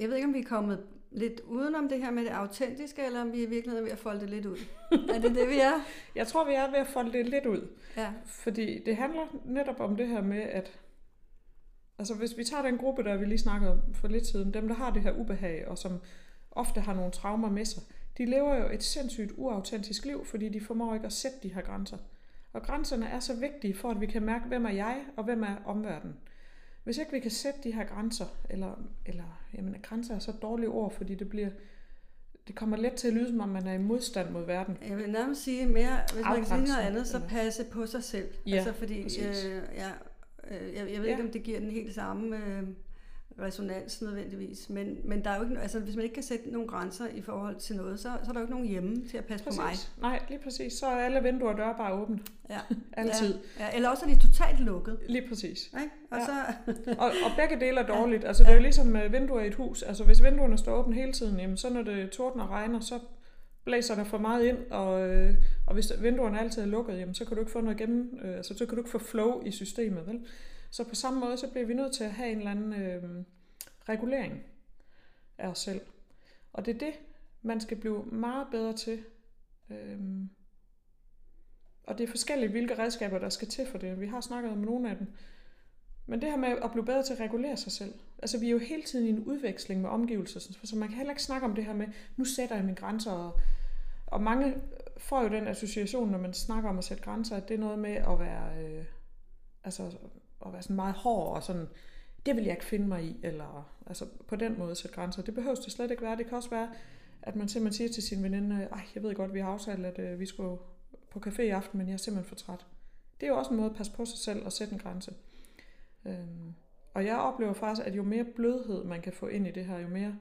jeg ved ikke, om vi er kommet lidt udenom det her med det autentiske, eller om vi i virkeligheden er ved at folde det lidt ud. er det det, vi er? Jeg tror, vi er ved at folde det lidt ud. Ja. Fordi det handler netop om det her med, at altså hvis vi tager den gruppe, der vi lige snakkede om for lidt siden, dem der har det her ubehag, og som ofte har nogle traumer med sig, de lever jo et sindssygt uautentisk liv, fordi de formår ikke at sætte de her grænser. Og grænserne er så vigtige for, at vi kan mærke, hvem er jeg, og hvem er omverdenen. Hvis ikke vi kan sætte de her grænser, eller, eller jamen, grænser er så et dårligt ord, fordi det bliver, det kommer let til at lyde, som om man er i modstand mod verden. Jeg vil nærmest sige mere, hvis man kan sige noget andet, så passe på sig selv. Ja, altså fordi, præcis. øh, ja, øh, jeg, jeg ved Ja. ikke, om det giver den helt samme øh, resonans nødvendigvis, men, men der er jo ikke, altså, hvis man ikke kan sætte nogle grænser i forhold til noget, så, så er der jo ikke nogen hjemme til at passe på mig. Præcis. Nej, lige præcis. Så er alle vinduer og døre bare åbne. Ja. Altid. Ja, ja, eller også er de totalt lukket. Lige præcis. Ikke? Og Ja. så, Og, og begge dele er dårligt. Altså det er jo ligesom med vinduer i et hus. Altså hvis vinduerne står åbne hele tiden, jamen, så når det tordner og regner, så blæser der for meget ind, og, øh, og hvis vinduerne altid er lukket, jamen, så kan du ikke få noget gennem, øh, altså, så kan du ikke få flow i systemet, vel? Så på samme måde, så bliver vi nødt til at have en eller anden øh, regulering af os selv. Og det er det, man skal blive meget bedre til. Øhm, og det er forskelligt, hvilke redskaber, der skal til for det. Vi har snakket om nogle af dem. Men det her med at blive bedre til at regulere sig selv. Altså vi er jo hele tiden i en udveksling med omgivelser, så- så man kan heller ikke snakke om det her med, nu sætter jeg mine grænser. Og, og mange får jo den association, når man snakker om at sætte grænser, at det er noget med at være, øh, altså, at være sådan meget hård og sådan, det vil jeg ikke finde mig i, eller altså på den måde sætte grænser. Det behøver det slet ikke være. Det kan også være, at man simpelthen siger til sin veninde, ej, jeg ved godt, vi har aftalt, at øh, vi skulle på café i aften, men jeg er simpelthen for træt. Det er jo også en måde at passe på sig selv og sætte en grænse. Øhm, og jeg oplever faktisk, at jo mere blødhed man kan få ind i det her, jo mere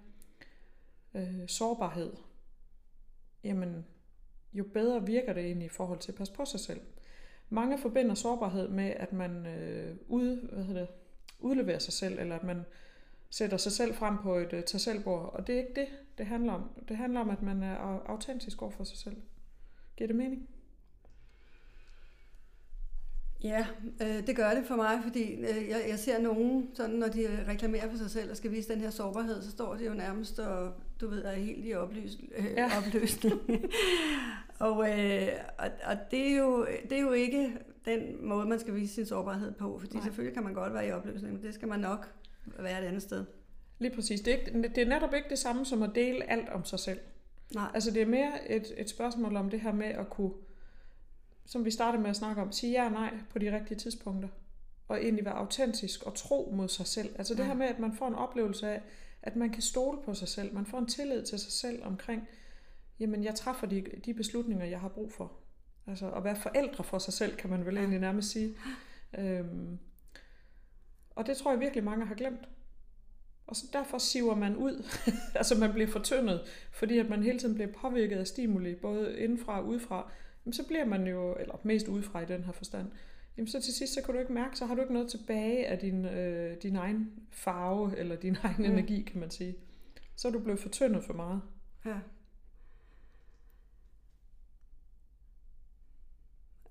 øh, sårbarhed, jamen jo bedre virker det egentlig i forhold til at passe på sig selv. Mange forbinder sårbarhed med, at man øh, ud, hvad hedder det, udleverer sig selv, eller at man sætter sig selv frem på et øh, tag. Og det er ikke det, det handler om. Det handler om, at man er autentisk over for sig selv. Giver det mening? ja, øh, det gør det for mig, fordi øh, jeg, jeg ser nogen, sådan, når de reklamerer for sig selv og skal vise den her sårbarhed, så står de jo nærmest og, du ved, er helt i opløs, øh, Ja. opløsning. og, øh, og, og det, er jo, det er jo ikke den måde, man skal vise sin sårbarhed på, fordi. Nej. selvfølgelig kan man godt være i opløsning, men det skal man nok være et andet sted. Lige præcis. Det er, ikke, det er netop ikke det samme som at dele alt om sig selv. Nej. Altså det er mere et, et spørgsmål om det her med at kunne, som vi startede med at snakke om, sige ja og nej på de rigtige tidspunkter. Og egentlig være autentisk og tro mod sig selv. Altså det Ja. her med, at man får en oplevelse af, at man kan stole på sig selv. Man får en tillid til sig selv omkring, jamen jeg træffer de, de beslutninger, jeg har brug for. Altså at være forældre for sig selv, kan man vel Ja. egentlig nærmest sige. Øhm, og det tror jeg virkelig mange har glemt. Og så derfor siver man ud. altså man bliver fortyndet, fordi at man hele tiden bliver påvirket af stimuli, både indenfra og udefra. Jamen, så bliver man jo, eller mest udefra i den her forstand, jamen så til sidst, så kan du ikke mærke, så har du ikke noget tilbage af din, øh, din egen farve, eller din egen Mm. mm. energi, kan man sige. Så er du blevet fortyndet for meget. Ja.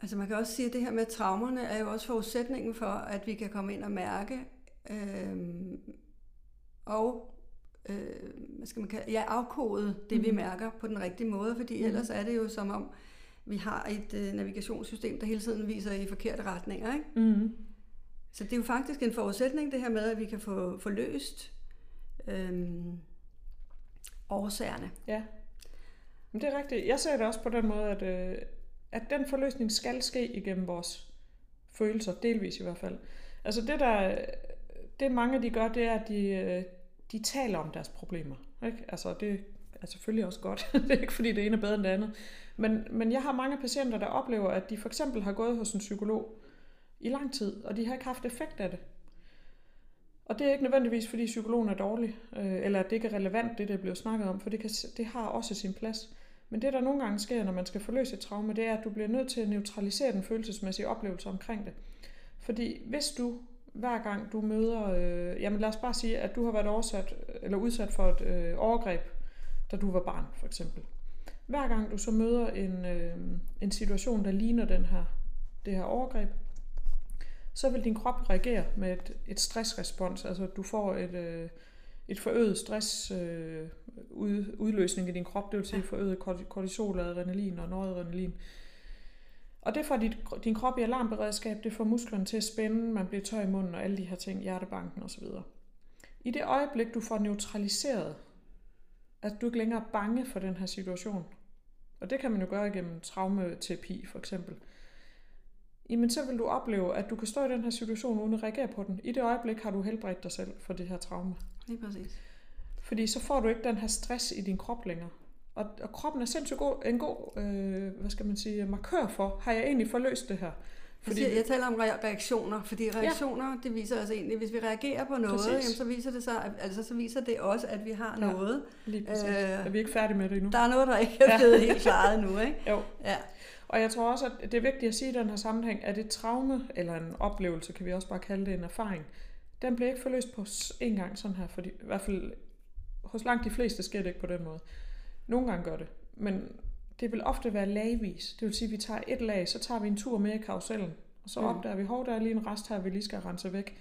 Altså man kan også sige, at det her med traumerne er jo også forudsætningen for, at vi kan komme ind og mærke øhm, og øh, hvad skal man kalde, ja, afkode det, mm. vi mærker på den rigtige måde, fordi Mhm. ellers er det jo som om, vi har et øh, navigationssystem, der hele tiden viser i forkerte retninger. Ikke? Mm. Så det er jo faktisk en forudsætning, det her med, at vi kan få, få løst øhm, årsagerne. Ja. Men det er rigtigt. Jeg ser det også på den måde, at, øh, at den forløsning skal ske igennem vores følelser, delvis i hvert fald. Altså det, der, det mange de gør, det er, at de, øh, de taler om deres problemer. Ikke? Altså det er selvfølgelig også godt. det er ikke fordi, det ene er bedre end det andet. Men, men jeg har mange patienter, der oplever, at de for eksempel har gået hos en psykolog i lang tid, og de har ikke haft effekt af det. Og det er ikke nødvendigvis, fordi psykologen er dårlig, øh, eller at det ikke er relevant, det der bliver snakket om, for det, kan, det har også sin plads. Men det, der nogle gange sker, når man skal forløse et traume, det er, at du bliver nødt til at neutralisere den følelsesmæssige oplevelse omkring det. Fordi hvis du hver gang du møder, øh, jamen lad os bare sige, at du har været oversat, eller udsat for et øh, overgreb, da du var barn, for eksempel. Hver gang du så møder en, øh, en situation, der ligner den her, det her overgreb, så vil din krop reagere med et, et stressrespons. Altså du får et, øh, et forøget stress øh, ud, udløsning i din krop, det vil sige forøget kortisol, adrenalin og noradrenalin. Og det får dit, din krop i alarmberedskab, det får musklerne til at spænde, man bliver tør i munden og alle de her ting, hjertebanken osv. I det øjeblik, du får neutraliseret, at du ikke længere er bange for den her situation, og det kan man jo gøre igennem traumaterapi for eksempel, jamen så vil du opleve, at du kan stå i den her situation uden at reagere på den. I det øjeblik har du helbredt dig selv for det her traume. Lige præcis. Fordi så får du ikke den her stress i din krop længere. Og, og kroppen er sindssygt god, en god, øh, hvad skal man sige, markør for, har jeg egentlig forløst det her? Fordi, jeg, jeg taler om reaktioner, fordi reaktioner, ja. det viser os egentlig, hvis vi reagerer på noget, jamen, så viser det sig, altså så viser det også, at vi har ja, noget. Lige præcis. Øh, er vi ikke færdige med det endnu? Der er noget, der ikke er blevet ja. helt klaret endnu, ikke? Jo. Ja. Og jeg tror også, at det er vigtigt at sige i den her sammenhæng, at et traume, eller en oplevelse, kan vi også bare kalde det en erfaring, den bliver ikke forløst på en gang sådan her, fordi i hvert fald hos langt de fleste sker det ikke på den måde. Nogle gange gør det, men det vil ofte være lagvis. Det vil sige, at vi tager et lag, så tager vi en tur med i karusellen, og så mm. opdager vi, hov, der er lige en rest her, vi lige skal rense væk.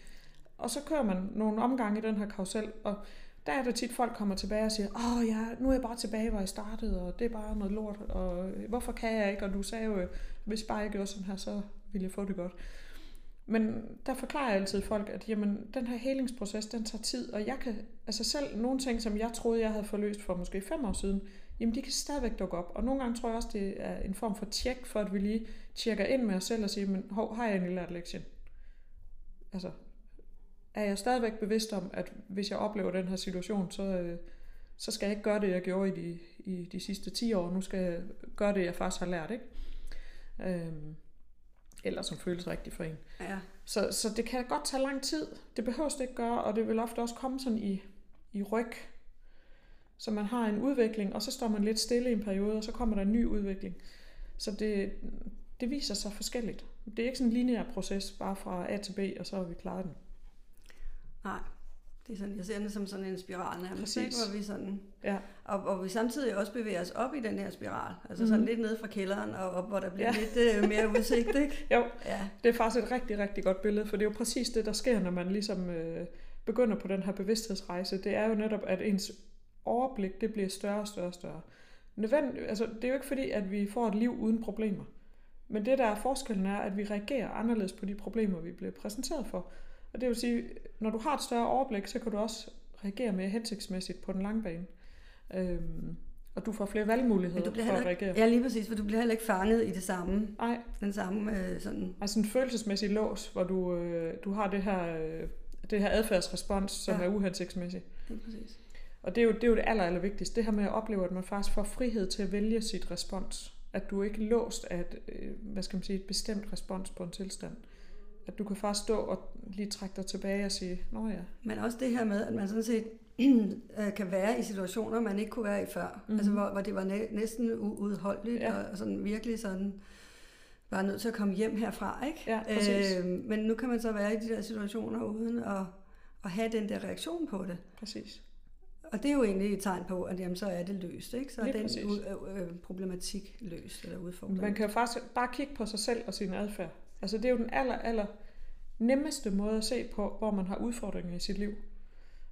Og så kører man nogle omgange i den her karusel, og der er det tit, folk kommer tilbage og siger, åh ja, nu er jeg bare tilbage, hvor jeg startede, og det er bare noget lort, og hvorfor kan jeg ikke? Og du sagde jo, hvis bare jeg gjorde sådan her, så ville jeg få det godt. Men der forklarer jeg altid folk, at jamen, den her helingsproces, den tager tid, og jeg kan, altså selv nogle ting, som jeg troede, jeg havde forløst for måske fem år siden, jamen de kan stadigvæk dukke op. Og nogle gange tror jeg også, det er en form for tjek, for at vi lige tjekker ind med os selv og siger, men hov, har jeg egentlig lært lektien? Altså, er jeg stadigvæk bevidst om, at hvis jeg oplever den her situation, så, øh, så skal jeg ikke gøre det, jeg gjorde i de, i de sidste 10 år. Nu skal jeg gøre det, jeg faktisk har lært. Ikke? Øhm, eller som føles rigtigt for en. Ja. Så, så det kan godt tage lang tid. Det behøver det ikke gøre, og det vil ofte også komme sådan i, i ryg. Så man har en udvikling, og så står man lidt stille i en periode, og så kommer der en ny udvikling. Så det, det viser sig forskelligt. Det er ikke sådan en lineær proces, bare fra A til B, og så har vi klaret den. Nej, det er sådan, jeg ser det som sådan en spiral nærmest, ikke? hvor vi sådan, ja. og, og vi samtidig også bevæger os op i den her spiral, altså sådan mhm. lidt ned fra kælderen og op, hvor der bliver ja. lidt uh, mere udsigt, ikke? jo, ja. det er faktisk et rigtig, rigtig godt billede, for det er jo præcis det, der sker, når man ligesom øh, begynder på den her bevidsthedsrejse. Det er jo netop, at ens overblik, det bliver større og større og større. Nødvend, altså, det er jo ikke fordi, at vi får et liv uden problemer. Men det, der er forskellen, er, at vi reagerer anderledes på de problemer, vi bliver præsenteret for. Og det vil sige, når du har et større overblik, så kan du også reagere mere hensigtsmæssigt på den lange bane. Øhm, og du får flere valgmuligheder du for at reagere. Ja, lige præcis, for du bliver heller ikke fanget i det samme. Nej. Den samme øh, sådan... Altså en følelsesmæssig lås, hvor du, øh, du har det her, øh, det her adfærdsrespons, som ja. er uhensigtsmæssig. Lige præcis. Og det er, jo, det er jo det aller, aller vigtigste. Det her med at opleve, at man faktisk får frihed til at vælge sit respons. At du ikke er låst af et, øh, hvad skal man sige, et bestemt respons på en tilstand. At du kan faktisk stå og lige trække dig tilbage og sige, nå ja. Men også det her med, at man sådan set øh, kan være i situationer, man ikke kunne være i før. Mm-hmm. Altså hvor, hvor det var næ- næsten uudholdeligt ja. og sådan virkelig sådan var nødt til at komme hjem herfra, ikke? Ja, præcis. øh, men nu kan man så være i de der situationer uden at, at have den der reaktion på det. Præcis. Og det er jo egentlig et tegn på, at jamen, så er det løst, ikke? Så er den u- øh, problematik løst eller udfordring. Man kan jo faktisk bare kigge på sig selv og sin adfærd. Altså det er jo den aller, aller nemmeste måde at se på, hvor man har udfordringer i sit liv.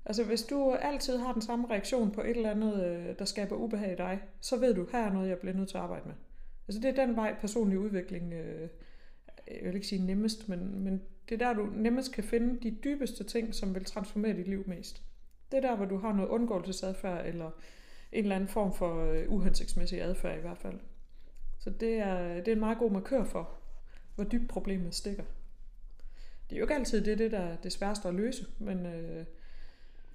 Altså hvis du altid har den samme reaktion på et eller andet, øh, der skaber ubehag i dig, så ved du, her er noget, jeg bliver nødt til at arbejde med. Altså det er den vej personlig udvikling, øh, jeg vil ikke sige nemmest, men, men det er der, du nemmest kan finde de dybeste ting, som vil transformere dit liv mest. Det er der, hvor du har noget undgåelsesadfærd, eller en eller anden form for øh, uhensigtsmæssig adfærd i hvert fald. Så det er, det er en meget god markør for, hvor dybt problemet stikker. Det er jo ikke altid det, det der er det sværeste at løse, men... Øh,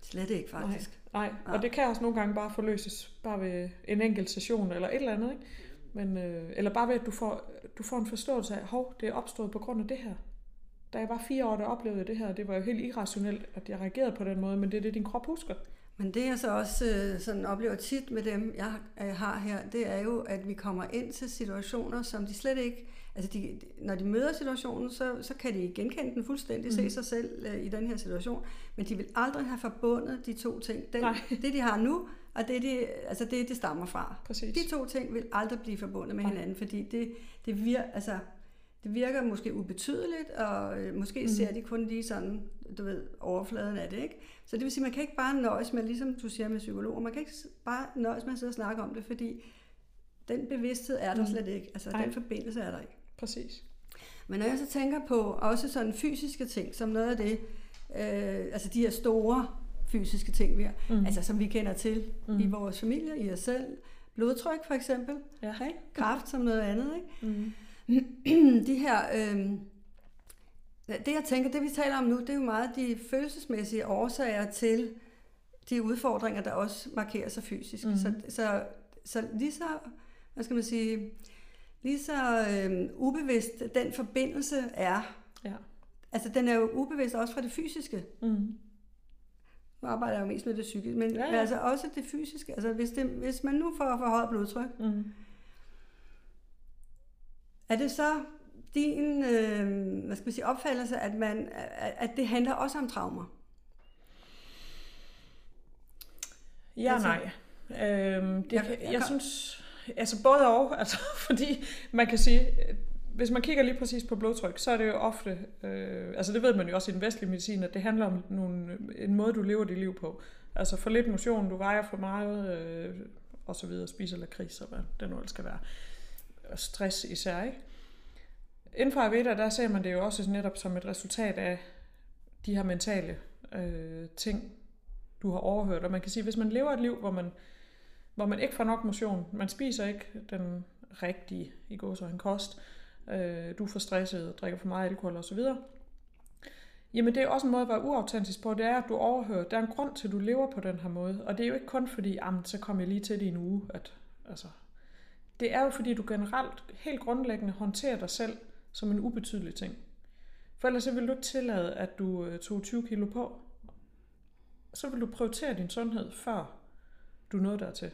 Slet ikke, faktisk. Nej, nej, og det kan også nogle gange bare forløses bare ved en enkelt session eller et eller andet, ikke? Men, øh, eller bare ved, at du får, du får en forståelse af, hov, det er opstået på grund af det her. Da jeg var fire år, der oplevede jeg det her, det var jo helt irrationelt, at jeg reagerede på den måde, men det er det, din krop husker. Men det jeg så også øh, sådan oplever tit med dem, jeg har her, det er jo, at vi kommer ind til situationer, som de slet ikke altså de, når de møder situationen, så, så kan de genkende den fuldstændig, mm. se sig selv uh, i den her situation, men de vil aldrig have forbundet de to ting. Den, det, de har nu, og det, de, altså det, det stammer fra. Præcis. De to ting vil aldrig blive forbundet med Nej. hinanden, fordi det, det vir, altså, det virker måske ubetydeligt, og øh, måske mm. ser de kun lige sådan, du ved, overfladen af det, ikke? Så det vil sige, man kan ikke bare nøjes med, ligesom du siger med psykologer, man kan ikke bare nøjes med at sidde og snakke om det, fordi den bevidsthed er der mm. slet ikke. Altså, Ej. den forbindelse er der ikke. Præcis. Men når jeg så tænker på også sådan fysiske ting, som noget af det, øh, altså de her store fysiske ting, vi har, mm. altså som vi kender til mm. i vores familie, i os selv, blodtryk for eksempel, ja. ikke? kraft som noget andet, ikke? Mm. de her, øh, det jeg tænker, det vi taler om nu, det er jo meget de følelsesmæssige årsager til de udfordringer, der også markerer sig fysisk. Mm. Så, så, så lige så, hvad skal man sige, lige så øh, ubevidst den forbindelse er, ja. altså den er jo ubevidst også fra det fysiske. Mm. Nu arbejder jeg jo mest med det psykiske, men, ja, ja. men altså også det fysiske. Altså hvis, det, hvis man nu får for højt blodtryk, mm. Er det så din øh, hvad skal man sige, opfattelse, at, man, at det handler også om traumer? Ja, altså, nej. Øhm, det, jeg, jeg, jeg, jeg synes, altså både og, altså, fordi man kan sige, hvis man kigger lige præcis på blodtryk, så er det jo ofte, øh, altså det ved man jo også i den vestlige medicin, at det handler om nogle, en måde, du lever dit liv på. Altså for lidt motion, du vejer for meget, øh, og så videre, spiser lakrids, og hvad det nu skal være. Og stress især, ikke? Inden for der ser man det jo også netop som et resultat af de her mentale øh, ting, du har overhørt. Og man kan sige, hvis man lever et liv, hvor man, hvor man ikke får nok motion, man spiser ikke den rigtige i går så en kost, øh, du er for stresset, drikker for meget alkohol osv., Jamen det er også en måde at være uautentisk på, det er, at du overhører. Der er en grund til, at du lever på den her måde. Og det er jo ikke kun fordi, jamen, så kommer jeg lige til det i en uge. At, altså, det er jo fordi, du generelt helt grundlæggende håndterer dig selv som en ubetydelig ting. For ellers så vil du ikke tillade, at du øh, tog 20 kilo på. Så vil du prioritere din sundhed, før du nåede dertil.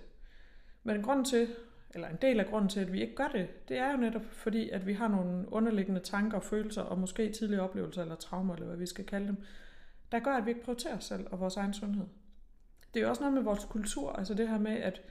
Men en grund til, eller en del af grunden til, at vi ikke gør det, det er jo netop fordi, at vi har nogle underliggende tanker og følelser, og måske tidlige oplevelser eller traumer, eller hvad vi skal kalde dem, der gør, at vi ikke prioriterer os selv og vores egen sundhed. Det er jo også noget med vores kultur, altså det her med, at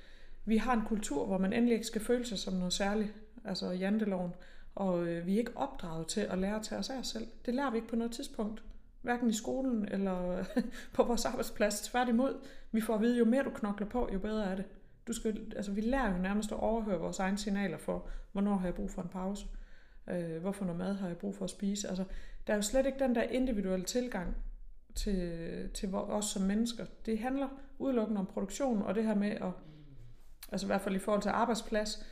vi har en kultur, hvor man endelig ikke skal føle sig som noget særligt, altså janteloven, og øh, vi er ikke opdraget til at lære at tage os af os selv. Det lærer vi ikke på noget tidspunkt. Hverken i skolen eller på vores arbejdsplads. Tværtimod, vi får at vide, jo mere du knokler på, jo bedre er det. Du skal, altså, vi lærer jo nærmest at overhøre vores egne signaler for, hvornår har jeg brug for en pause. Øh, hvorfor noget mad har jeg brug for at spise. Altså, der er jo slet ikke den der individuelle tilgang til, til os som mennesker. Det handler udelukkende om produktion, og det her med at, altså i hvert fald i forhold til arbejdsplads,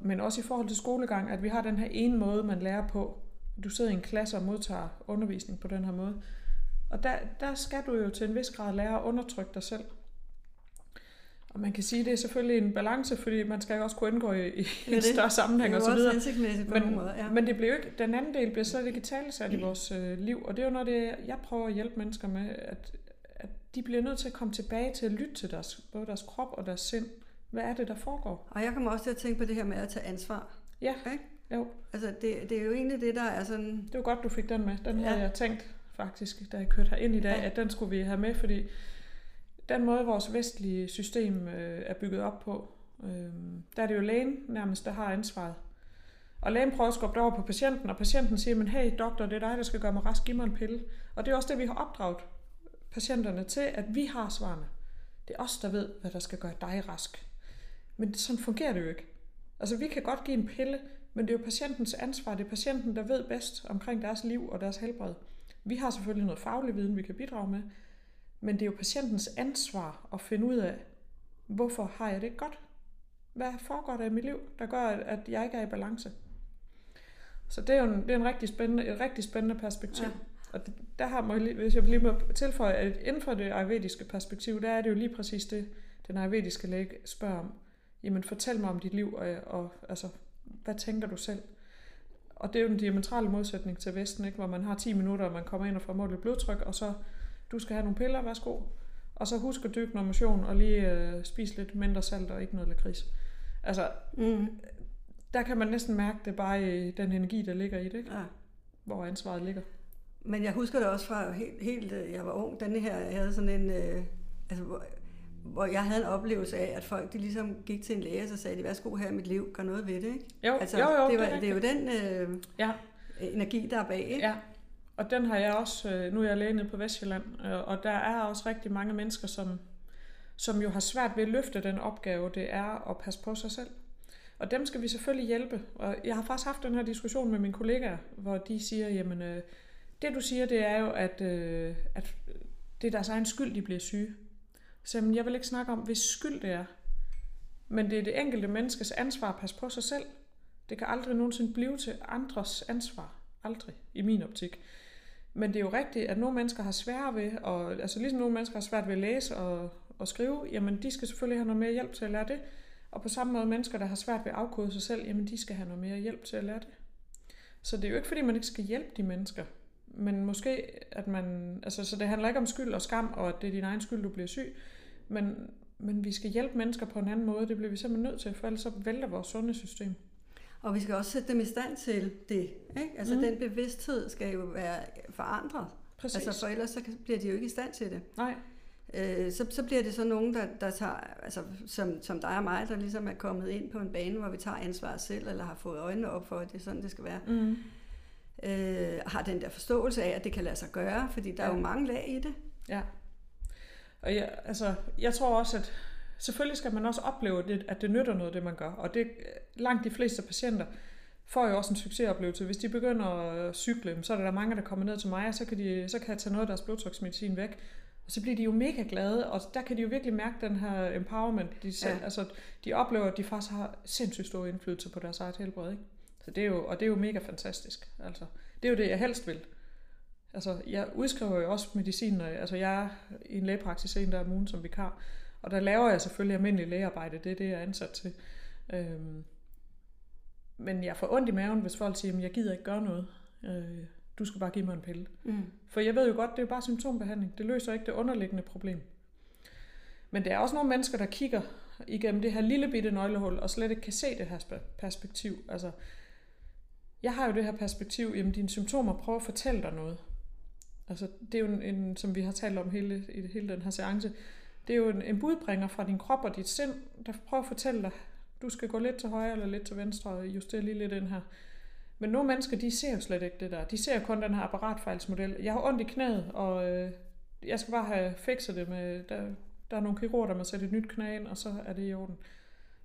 men også i forhold til skolegang, at vi har den her ene måde, man lærer på. Du sidder i en klasse og modtager undervisning på den her måde. Og der, der skal du jo til en vis grad lære at undertrykke dig selv. Og man kan sige, at det er selvfølgelig en balance, fordi man skal jo også kunne indgå i, i ja, en større sammenhæng og så videre. Men, måde, ja. men det bliver jo ikke, den anden del bliver slet ikke talesat i vores øh, liv, og det er jo noget, det, jeg prøver at hjælpe mennesker med, at, at de bliver nødt til at komme tilbage til at lytte til deres, både deres krop og deres sind. Hvad er det, der foregår? Og jeg kommer også til at tænke på det her med at tage ansvar. Ja, ikke? jo. Altså, det, det er jo egentlig det, der er sådan... Det var godt, du fik den med. Den ja. havde jeg tænkt faktisk, da jeg kørte ind i dag, ja. at den skulle vi have med, fordi den måde, vores vestlige system øh, er bygget op på, øh, der er det jo lægen nærmest, der har ansvaret. Og lægen prøver at skubbe det over på patienten, og patienten siger, men hey doktor, det er dig, der skal gøre mig rask, giv mig en pille. Og det er også det, vi har opdraget patienterne til, at vi har svarene. Det er os, der ved, hvad der skal gøre dig rask. Men sådan fungerer det jo ikke. Altså vi kan godt give en pille, men det er jo patientens ansvar. Det er patienten, der ved bedst omkring deres liv og deres helbred. Vi har selvfølgelig noget faglig viden, vi kan bidrage med, men det er jo patientens ansvar at finde ud af, hvorfor har jeg det godt? Hvad foregår der i mit liv, der gør, at jeg ikke er i balance? Så det er jo en, det er en rigtig spændende, et rigtig spændende perspektiv. Ja. Og der har man, hvis jeg lige må tilføje, at inden for det ayurvediske perspektiv, der er det jo lige præcis det, den ayurvediske læge spørger om. Jamen fortæl mig om dit liv, og, og altså, hvad tænker du selv? Og det er jo en diametrale modsætning til Vesten, ikke? hvor man har 10 minutter, og man kommer ind og får målt blodtryk, og så du skal have nogle piller, værsgo. Og så husk at dykke noget motion, og lige øh, spise lidt mindre salt og ikke noget lakrids. Altså, mm. der kan man næsten mærke det bare i den energi, der ligger i det, ikke? Ja. hvor ansvaret ligger. Men jeg husker det også fra helt, helt øh, jeg var ung, denne her, jeg havde sådan en, øh, altså, hvor, jeg havde en oplevelse af, at folk de ligesom gik til en læge, og så sagde de, værsgo her i mit liv, gør noget ved det, ikke? Jo, altså, jo, jo, det, var, det, er det er jo den... Øh, ja. energi, der er bag. Ikke? Ja, og den har jeg også, øh, nu er jeg læge nede på Vestjylland, øh, og der er også rigtig mange mennesker, som, som jo har svært ved at løfte den opgave, det er at passe på sig selv. Og dem skal vi selvfølgelig hjælpe. Og jeg har faktisk haft den her diskussion med mine kollegaer, hvor de siger, jamen, øh, det du siger, det er jo, at, at det er deres egen skyld, de bliver syge. Så jeg vil ikke snakke om, hvis skyld det er. Men det er det enkelte menneskes ansvar at passe på sig selv. Det kan aldrig nogensinde blive til andres ansvar. Aldrig, i min optik. Men det er jo rigtigt, at nogle mennesker har svært ved, og, altså ligesom nogle mennesker har svært ved at læse og, og skrive, jamen de skal selvfølgelig have noget mere hjælp til at lære det. Og på samme måde mennesker, der har svært ved at afkode sig selv, jamen de skal have noget mere hjælp til at lære det. Så det er jo ikke fordi, man ikke skal hjælpe de mennesker. Men måske, at man... Altså, så det handler ikke om skyld og skam, og at det er din egen skyld, du bliver syg. Men, men vi skal hjælpe mennesker på en anden måde. Det bliver vi simpelthen nødt til, for ellers så vælter vores sundhedssystem. Og vi skal også sætte dem i stand til det. Ikke? Altså mm. den bevidsthed skal jo være forandret. Præcis. Altså for ellers så bliver de jo ikke i stand til det. Nej. Øh, så, så bliver det så nogen, der, der tager, altså som, som dig og mig, der ligesom er kommet ind på en bane, hvor vi tager ansvar selv, eller har fået øjnene op for, at det er sådan, det skal være. Mm. Øh, har den der forståelse af, at det kan lade sig gøre, fordi der ja. er jo mange lag i det. Ja. Og jeg, altså, jeg tror også, at selvfølgelig skal man også opleve, det, at det nytter noget, det man gør. Og det langt de fleste patienter får jo også en succesoplevelse. Hvis de begynder at cykle, så er der, mange, der kommer ned til mig, og så kan, de, så kan jeg tage noget af deres blodtryksmedicin væk. Og så bliver de jo mega glade, og der kan de jo virkelig mærke den her empowerment. De, selv, ja. altså, de oplever, at de faktisk har sindssygt stor indflydelse på deres eget helbred. Ikke? Så det er jo, og det er jo mega fantastisk. Altså, det er jo det, jeg helst vil. Altså, jeg udskriver jo også medicin, når jeg, altså jeg er i en lægepraksis en der om ugen som vikar, og der laver jeg selvfølgelig almindelig lægearbejde, det er det, jeg er ansat til. Øhm, men jeg får ondt i maven, hvis folk siger, at jeg gider ikke gøre noget. Øh, du skal bare give mig en pille. Mm. For jeg ved jo godt, det er jo bare symptombehandling. Det løser ikke det underliggende problem. Men der er også nogle mennesker, der kigger igennem det her lille bitte nøglehul, og slet ikke kan se det her perspektiv. Altså, jeg har jo det her perspektiv, jamen dine symptomer prøver at fortælle dig noget. Altså, det er jo en, en som vi har talt om hele, i hele den her seance, det er jo en, en budbringer fra din krop og dit sind, der prøver at fortælle dig, du skal gå lidt til højre eller lidt til venstre og justere lige lidt den her. Men nogle mennesker, de ser jo slet ikke det der. De ser kun den her apparatfejlsmodel. Jeg har ondt i knæet, og øh, jeg skal bare have fikset det med, der, der er nogle kirurger, der må sætte et nyt knæ ind, og så er det i orden.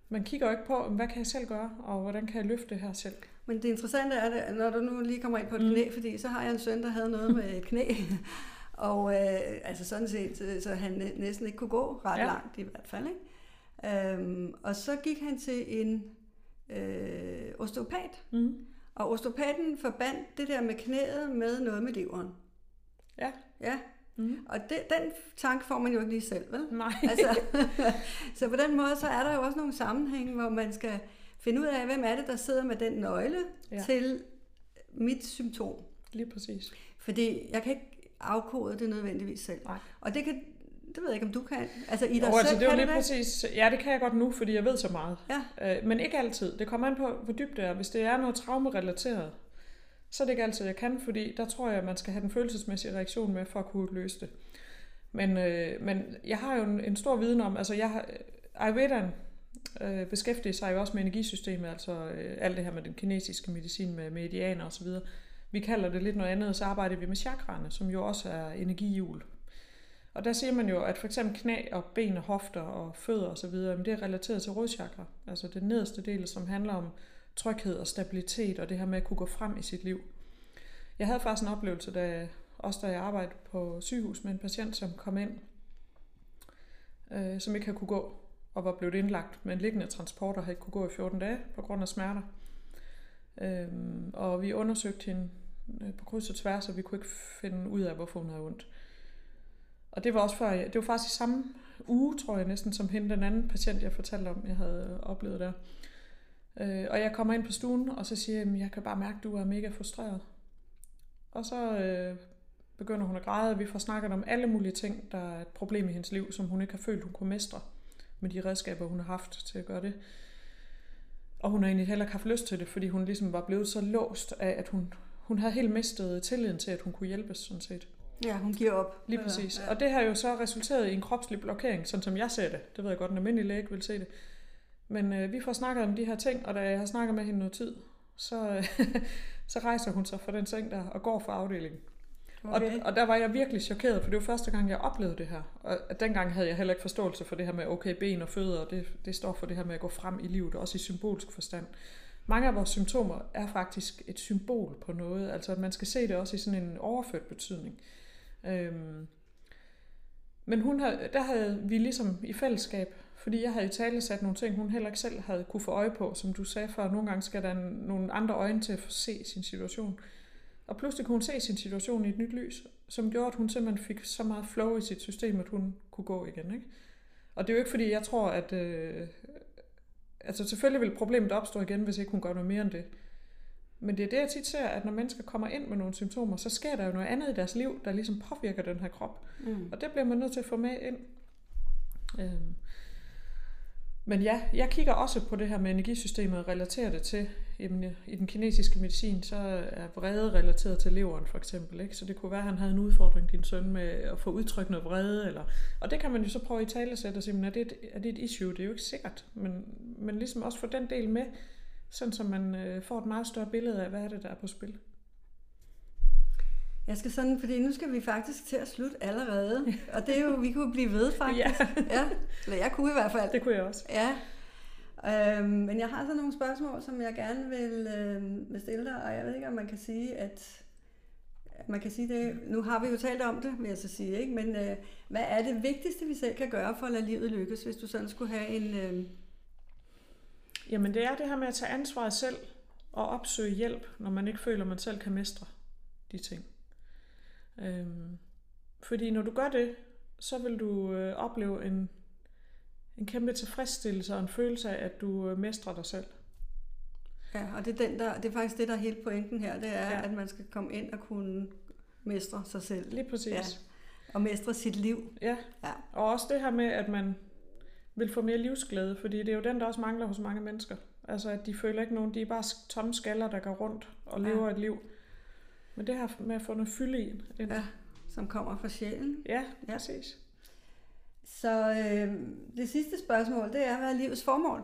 Man kigger jo ikke på, hvad kan jeg selv gøre, og hvordan kan jeg løfte det her selv. Men det interessante er, at når du nu lige kommer ind på et mm. knæ, fordi så har jeg en søn, der havde noget med et knæ, og øh, altså sådan set, så han næsten ikke kunne gå ret ja. langt i hvert fald. Ikke? Øhm, og så gik han til en øh, osteopat. Mm. Og osteopaten forbandt det der med knæet med noget med leveren. Ja. Ja. Mm. Og det, den tanke får man jo ikke lige selv, vel? Nej. Altså, så på den måde, så er der jo også nogle sammenhænge, hvor man skal finde ud af, hvem er det, der sidder med den nøgle ja. til mit symptom. Lige præcis. Fordi jeg kan ikke afkode det nødvendigvis selv. Nej. Og det kan det ved jeg ikke, om du kan. Altså i dig jo, altså, selv, det er jo lige det? præcis. Ja, det kan jeg godt nu, fordi jeg ved så meget. Ja. Øh, men ikke altid. Det kommer an på, hvor dybt det er. Hvis det er noget traumerelateret, så er det ikke altid, jeg kan, fordi der tror jeg, at man skal have den følelsesmæssige reaktion med, for at kunne løse det. Men, øh, men jeg har jo en, en stor viden om, altså jeg har, Ayurvedaen øh, beskæftiger sig jo også med energisystemet, altså øh, alt det her med den kinesiske medicin med medianer osv. Vi kalder det lidt noget andet, så arbejder vi med chakraerne, som jo også er energihjul. Og der siger man jo, at for eksempel knæ og ben og hofter og fødder osv., det er relateret til rådchakra, altså den nederste del, som handler om tryghed og stabilitet og det her med at kunne gå frem i sit liv. Jeg havde faktisk en oplevelse, da, også da jeg arbejdede på sygehus med en patient, som kom ind, øh, som ikke havde kunne gå, og var blevet indlagt med en liggende transport og havde ikke kunne gå i 14 dage på grund af smerter. Øh, og vi undersøgte hende øh, på kryds og tværs, og vi kunne ikke finde ud af, hvorfor hun havde ondt. Og det var også før, det var faktisk i samme uge, tror jeg næsten, som hende, den anden patient, jeg fortalte om, jeg havde oplevet der. Øh, og jeg kommer ind på stuen, og så siger jeg, jeg kan bare mærke, at du er mega frustreret. Og så øh, begynder hun at græde, og vi får snakket om alle mulige ting, der er et problem i hendes liv, som hun ikke har følt, hun kunne mestre med de redskaber, hun har haft til at gøre det. Og hun har egentlig heller ikke haft lyst til det, fordi hun ligesom var blevet så låst af, at hun, hun havde helt mistet tilliden til, at hun kunne hjælpes, sådan set. Ja, hun giver op. Lige præcis. Ja. Og det har jo så resulteret i en kropslig blokering, sådan som jeg ser det. Det ved jeg godt, en almindelig læge vil se det. Men øh, vi får snakket om de her ting, og da jeg har snakket med hende noget tid, så, så rejser hun sig fra den seng der og går fra afdelingen. Okay. Og, og der var jeg virkelig chokeret, for det var første gang, jeg oplevede det her. Og dengang havde jeg heller ikke forståelse for det her med, okay, ben og fødder, det, det står for det her med at gå frem i livet, også i symbolsk forstand. Mange af vores symptomer er faktisk et symbol på noget, altså at man skal se det også i sådan en overført betydning. Øhm, men hun havde, der havde vi ligesom i fællesskab, fordi jeg havde i tale sat nogle ting, hun heller ikke selv havde kunne få øje på, som du sagde før, nogle gange skal der nogle andre øjne til at få se sin situation. Og pludselig kunne hun se sin situation i et nyt lys, som gjorde, at hun simpelthen fik så meget flow i sit system, at hun kunne gå igen. Ikke? Og det er jo ikke fordi, jeg tror, at... Øh, altså selvfølgelig vil problemet opstå igen, hvis ikke hun gør noget mere end det. Men det er det, jeg tit ser, at når mennesker kommer ind med nogle symptomer, så sker der jo noget andet i deres liv, der ligesom påvirker den her krop. Mm. Og det bliver man nødt til at få med ind. Øhm. Men ja, jeg kigger også på det her med energisystemet og relaterer det til, jamen, i den kinesiske medicin, så er vrede relateret til leveren for eksempel. Ikke? Så det kunne være, at han havde en udfordring, din søn, med at få udtrykt noget vrede. Eller, og det kan man jo så prøve i talesæt og sige, men er det, et, er det et issue? Det er jo ikke sikkert. Men, men ligesom også få den del med, sådan så man øh, får et meget større billede af, hvad er det, der er på spil. Jeg skal sådan, fordi nu skal vi faktisk til at slutte allerede. Og det er jo, vi kunne blive ved faktisk. Ja. ja. Eller jeg kunne i hvert fald. Det kunne jeg også. Ja. Øhm, men jeg har så nogle spørgsmål, som jeg gerne vil, øh, vil stille dig, og jeg ved ikke, om man kan sige, at man kan sige det, nu har vi jo talt om det, vil jeg så sige, ikke? men øh, hvad er det vigtigste, vi selv kan gøre for at lade livet lykkes, hvis du sådan skulle have en... Øh... Jamen det er det her med at tage ansvaret selv og opsøge hjælp, når man ikke føler, at man selv kan mestre de ting. Øhm, fordi når du gør det, så vil du øh, opleve en, en kæmpe tilfredsstillelse og en følelse af, at du øh, mestrer dig selv. Ja, og det er, den der, det er faktisk det, der er helt pointen her, det er, Ja. ja. at man skal komme ind og kunne mestre sig selv. Lige præcis. Ja. Og mestre sit liv. Ja. Ja. Og også det her med, at man vil få mere livsglæde, fordi det er jo den, der også mangler hos mange mennesker. Altså, at de føler ikke nogen, de er bare tomme skaller, der går rundt og Ja. lever et liv. Men det her med at få noget fylde i. ind. Ja, som kommer fra sjælen. ja, Ja. præcis. Så øh, det sidste spørgsmål, det er, hvad er livets formål?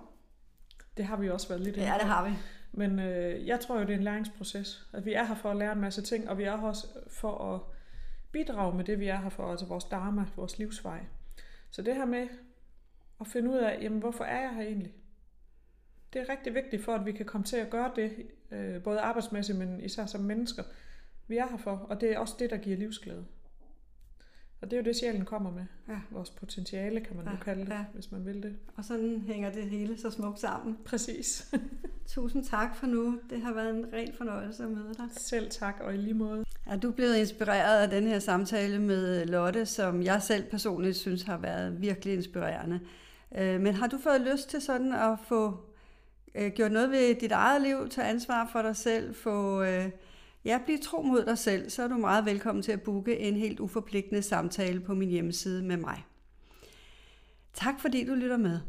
Det har vi også været lidt Ja, det har vi. Men øh, jeg tror jo, det er en læringsproces. At vi er her for at lære en masse ting, og vi er her også for at bidrage med det, vi er her for, altså vores dharma, vores livsvej. Så det her med at finde ud af, jamen hvorfor er jeg her egentlig? Det er rigtig vigtigt for, at vi kan komme til at gøre det, øh, både arbejdsmæssigt, men især som mennesker. Vi er her for, og det er også det, der giver livsglæde. Og det er jo det, sjælen kommer med. Ja. Vores potentiale, kan man ja, jo kalde det, ja. ja. hvis man vil det. Og sådan hænger det hele så smukt sammen. Præcis. Tusind tak for nu. Det har været en ren fornøjelse at møde dig. Selv tak, og i lige måde. Er du blevet inspireret af den her samtale med Lotte, som jeg selv personligt synes har været virkelig inspirerende? Øh, Men har du fået lyst til sådan at få øh, gjort noget ved dit eget liv, tage ansvar for dig selv, få øh, ja, blive tro mod dig selv, så er du meget velkommen til at booke en helt uforpligtende samtale på min hjemmeside med mig. Tak fordi du lytter med.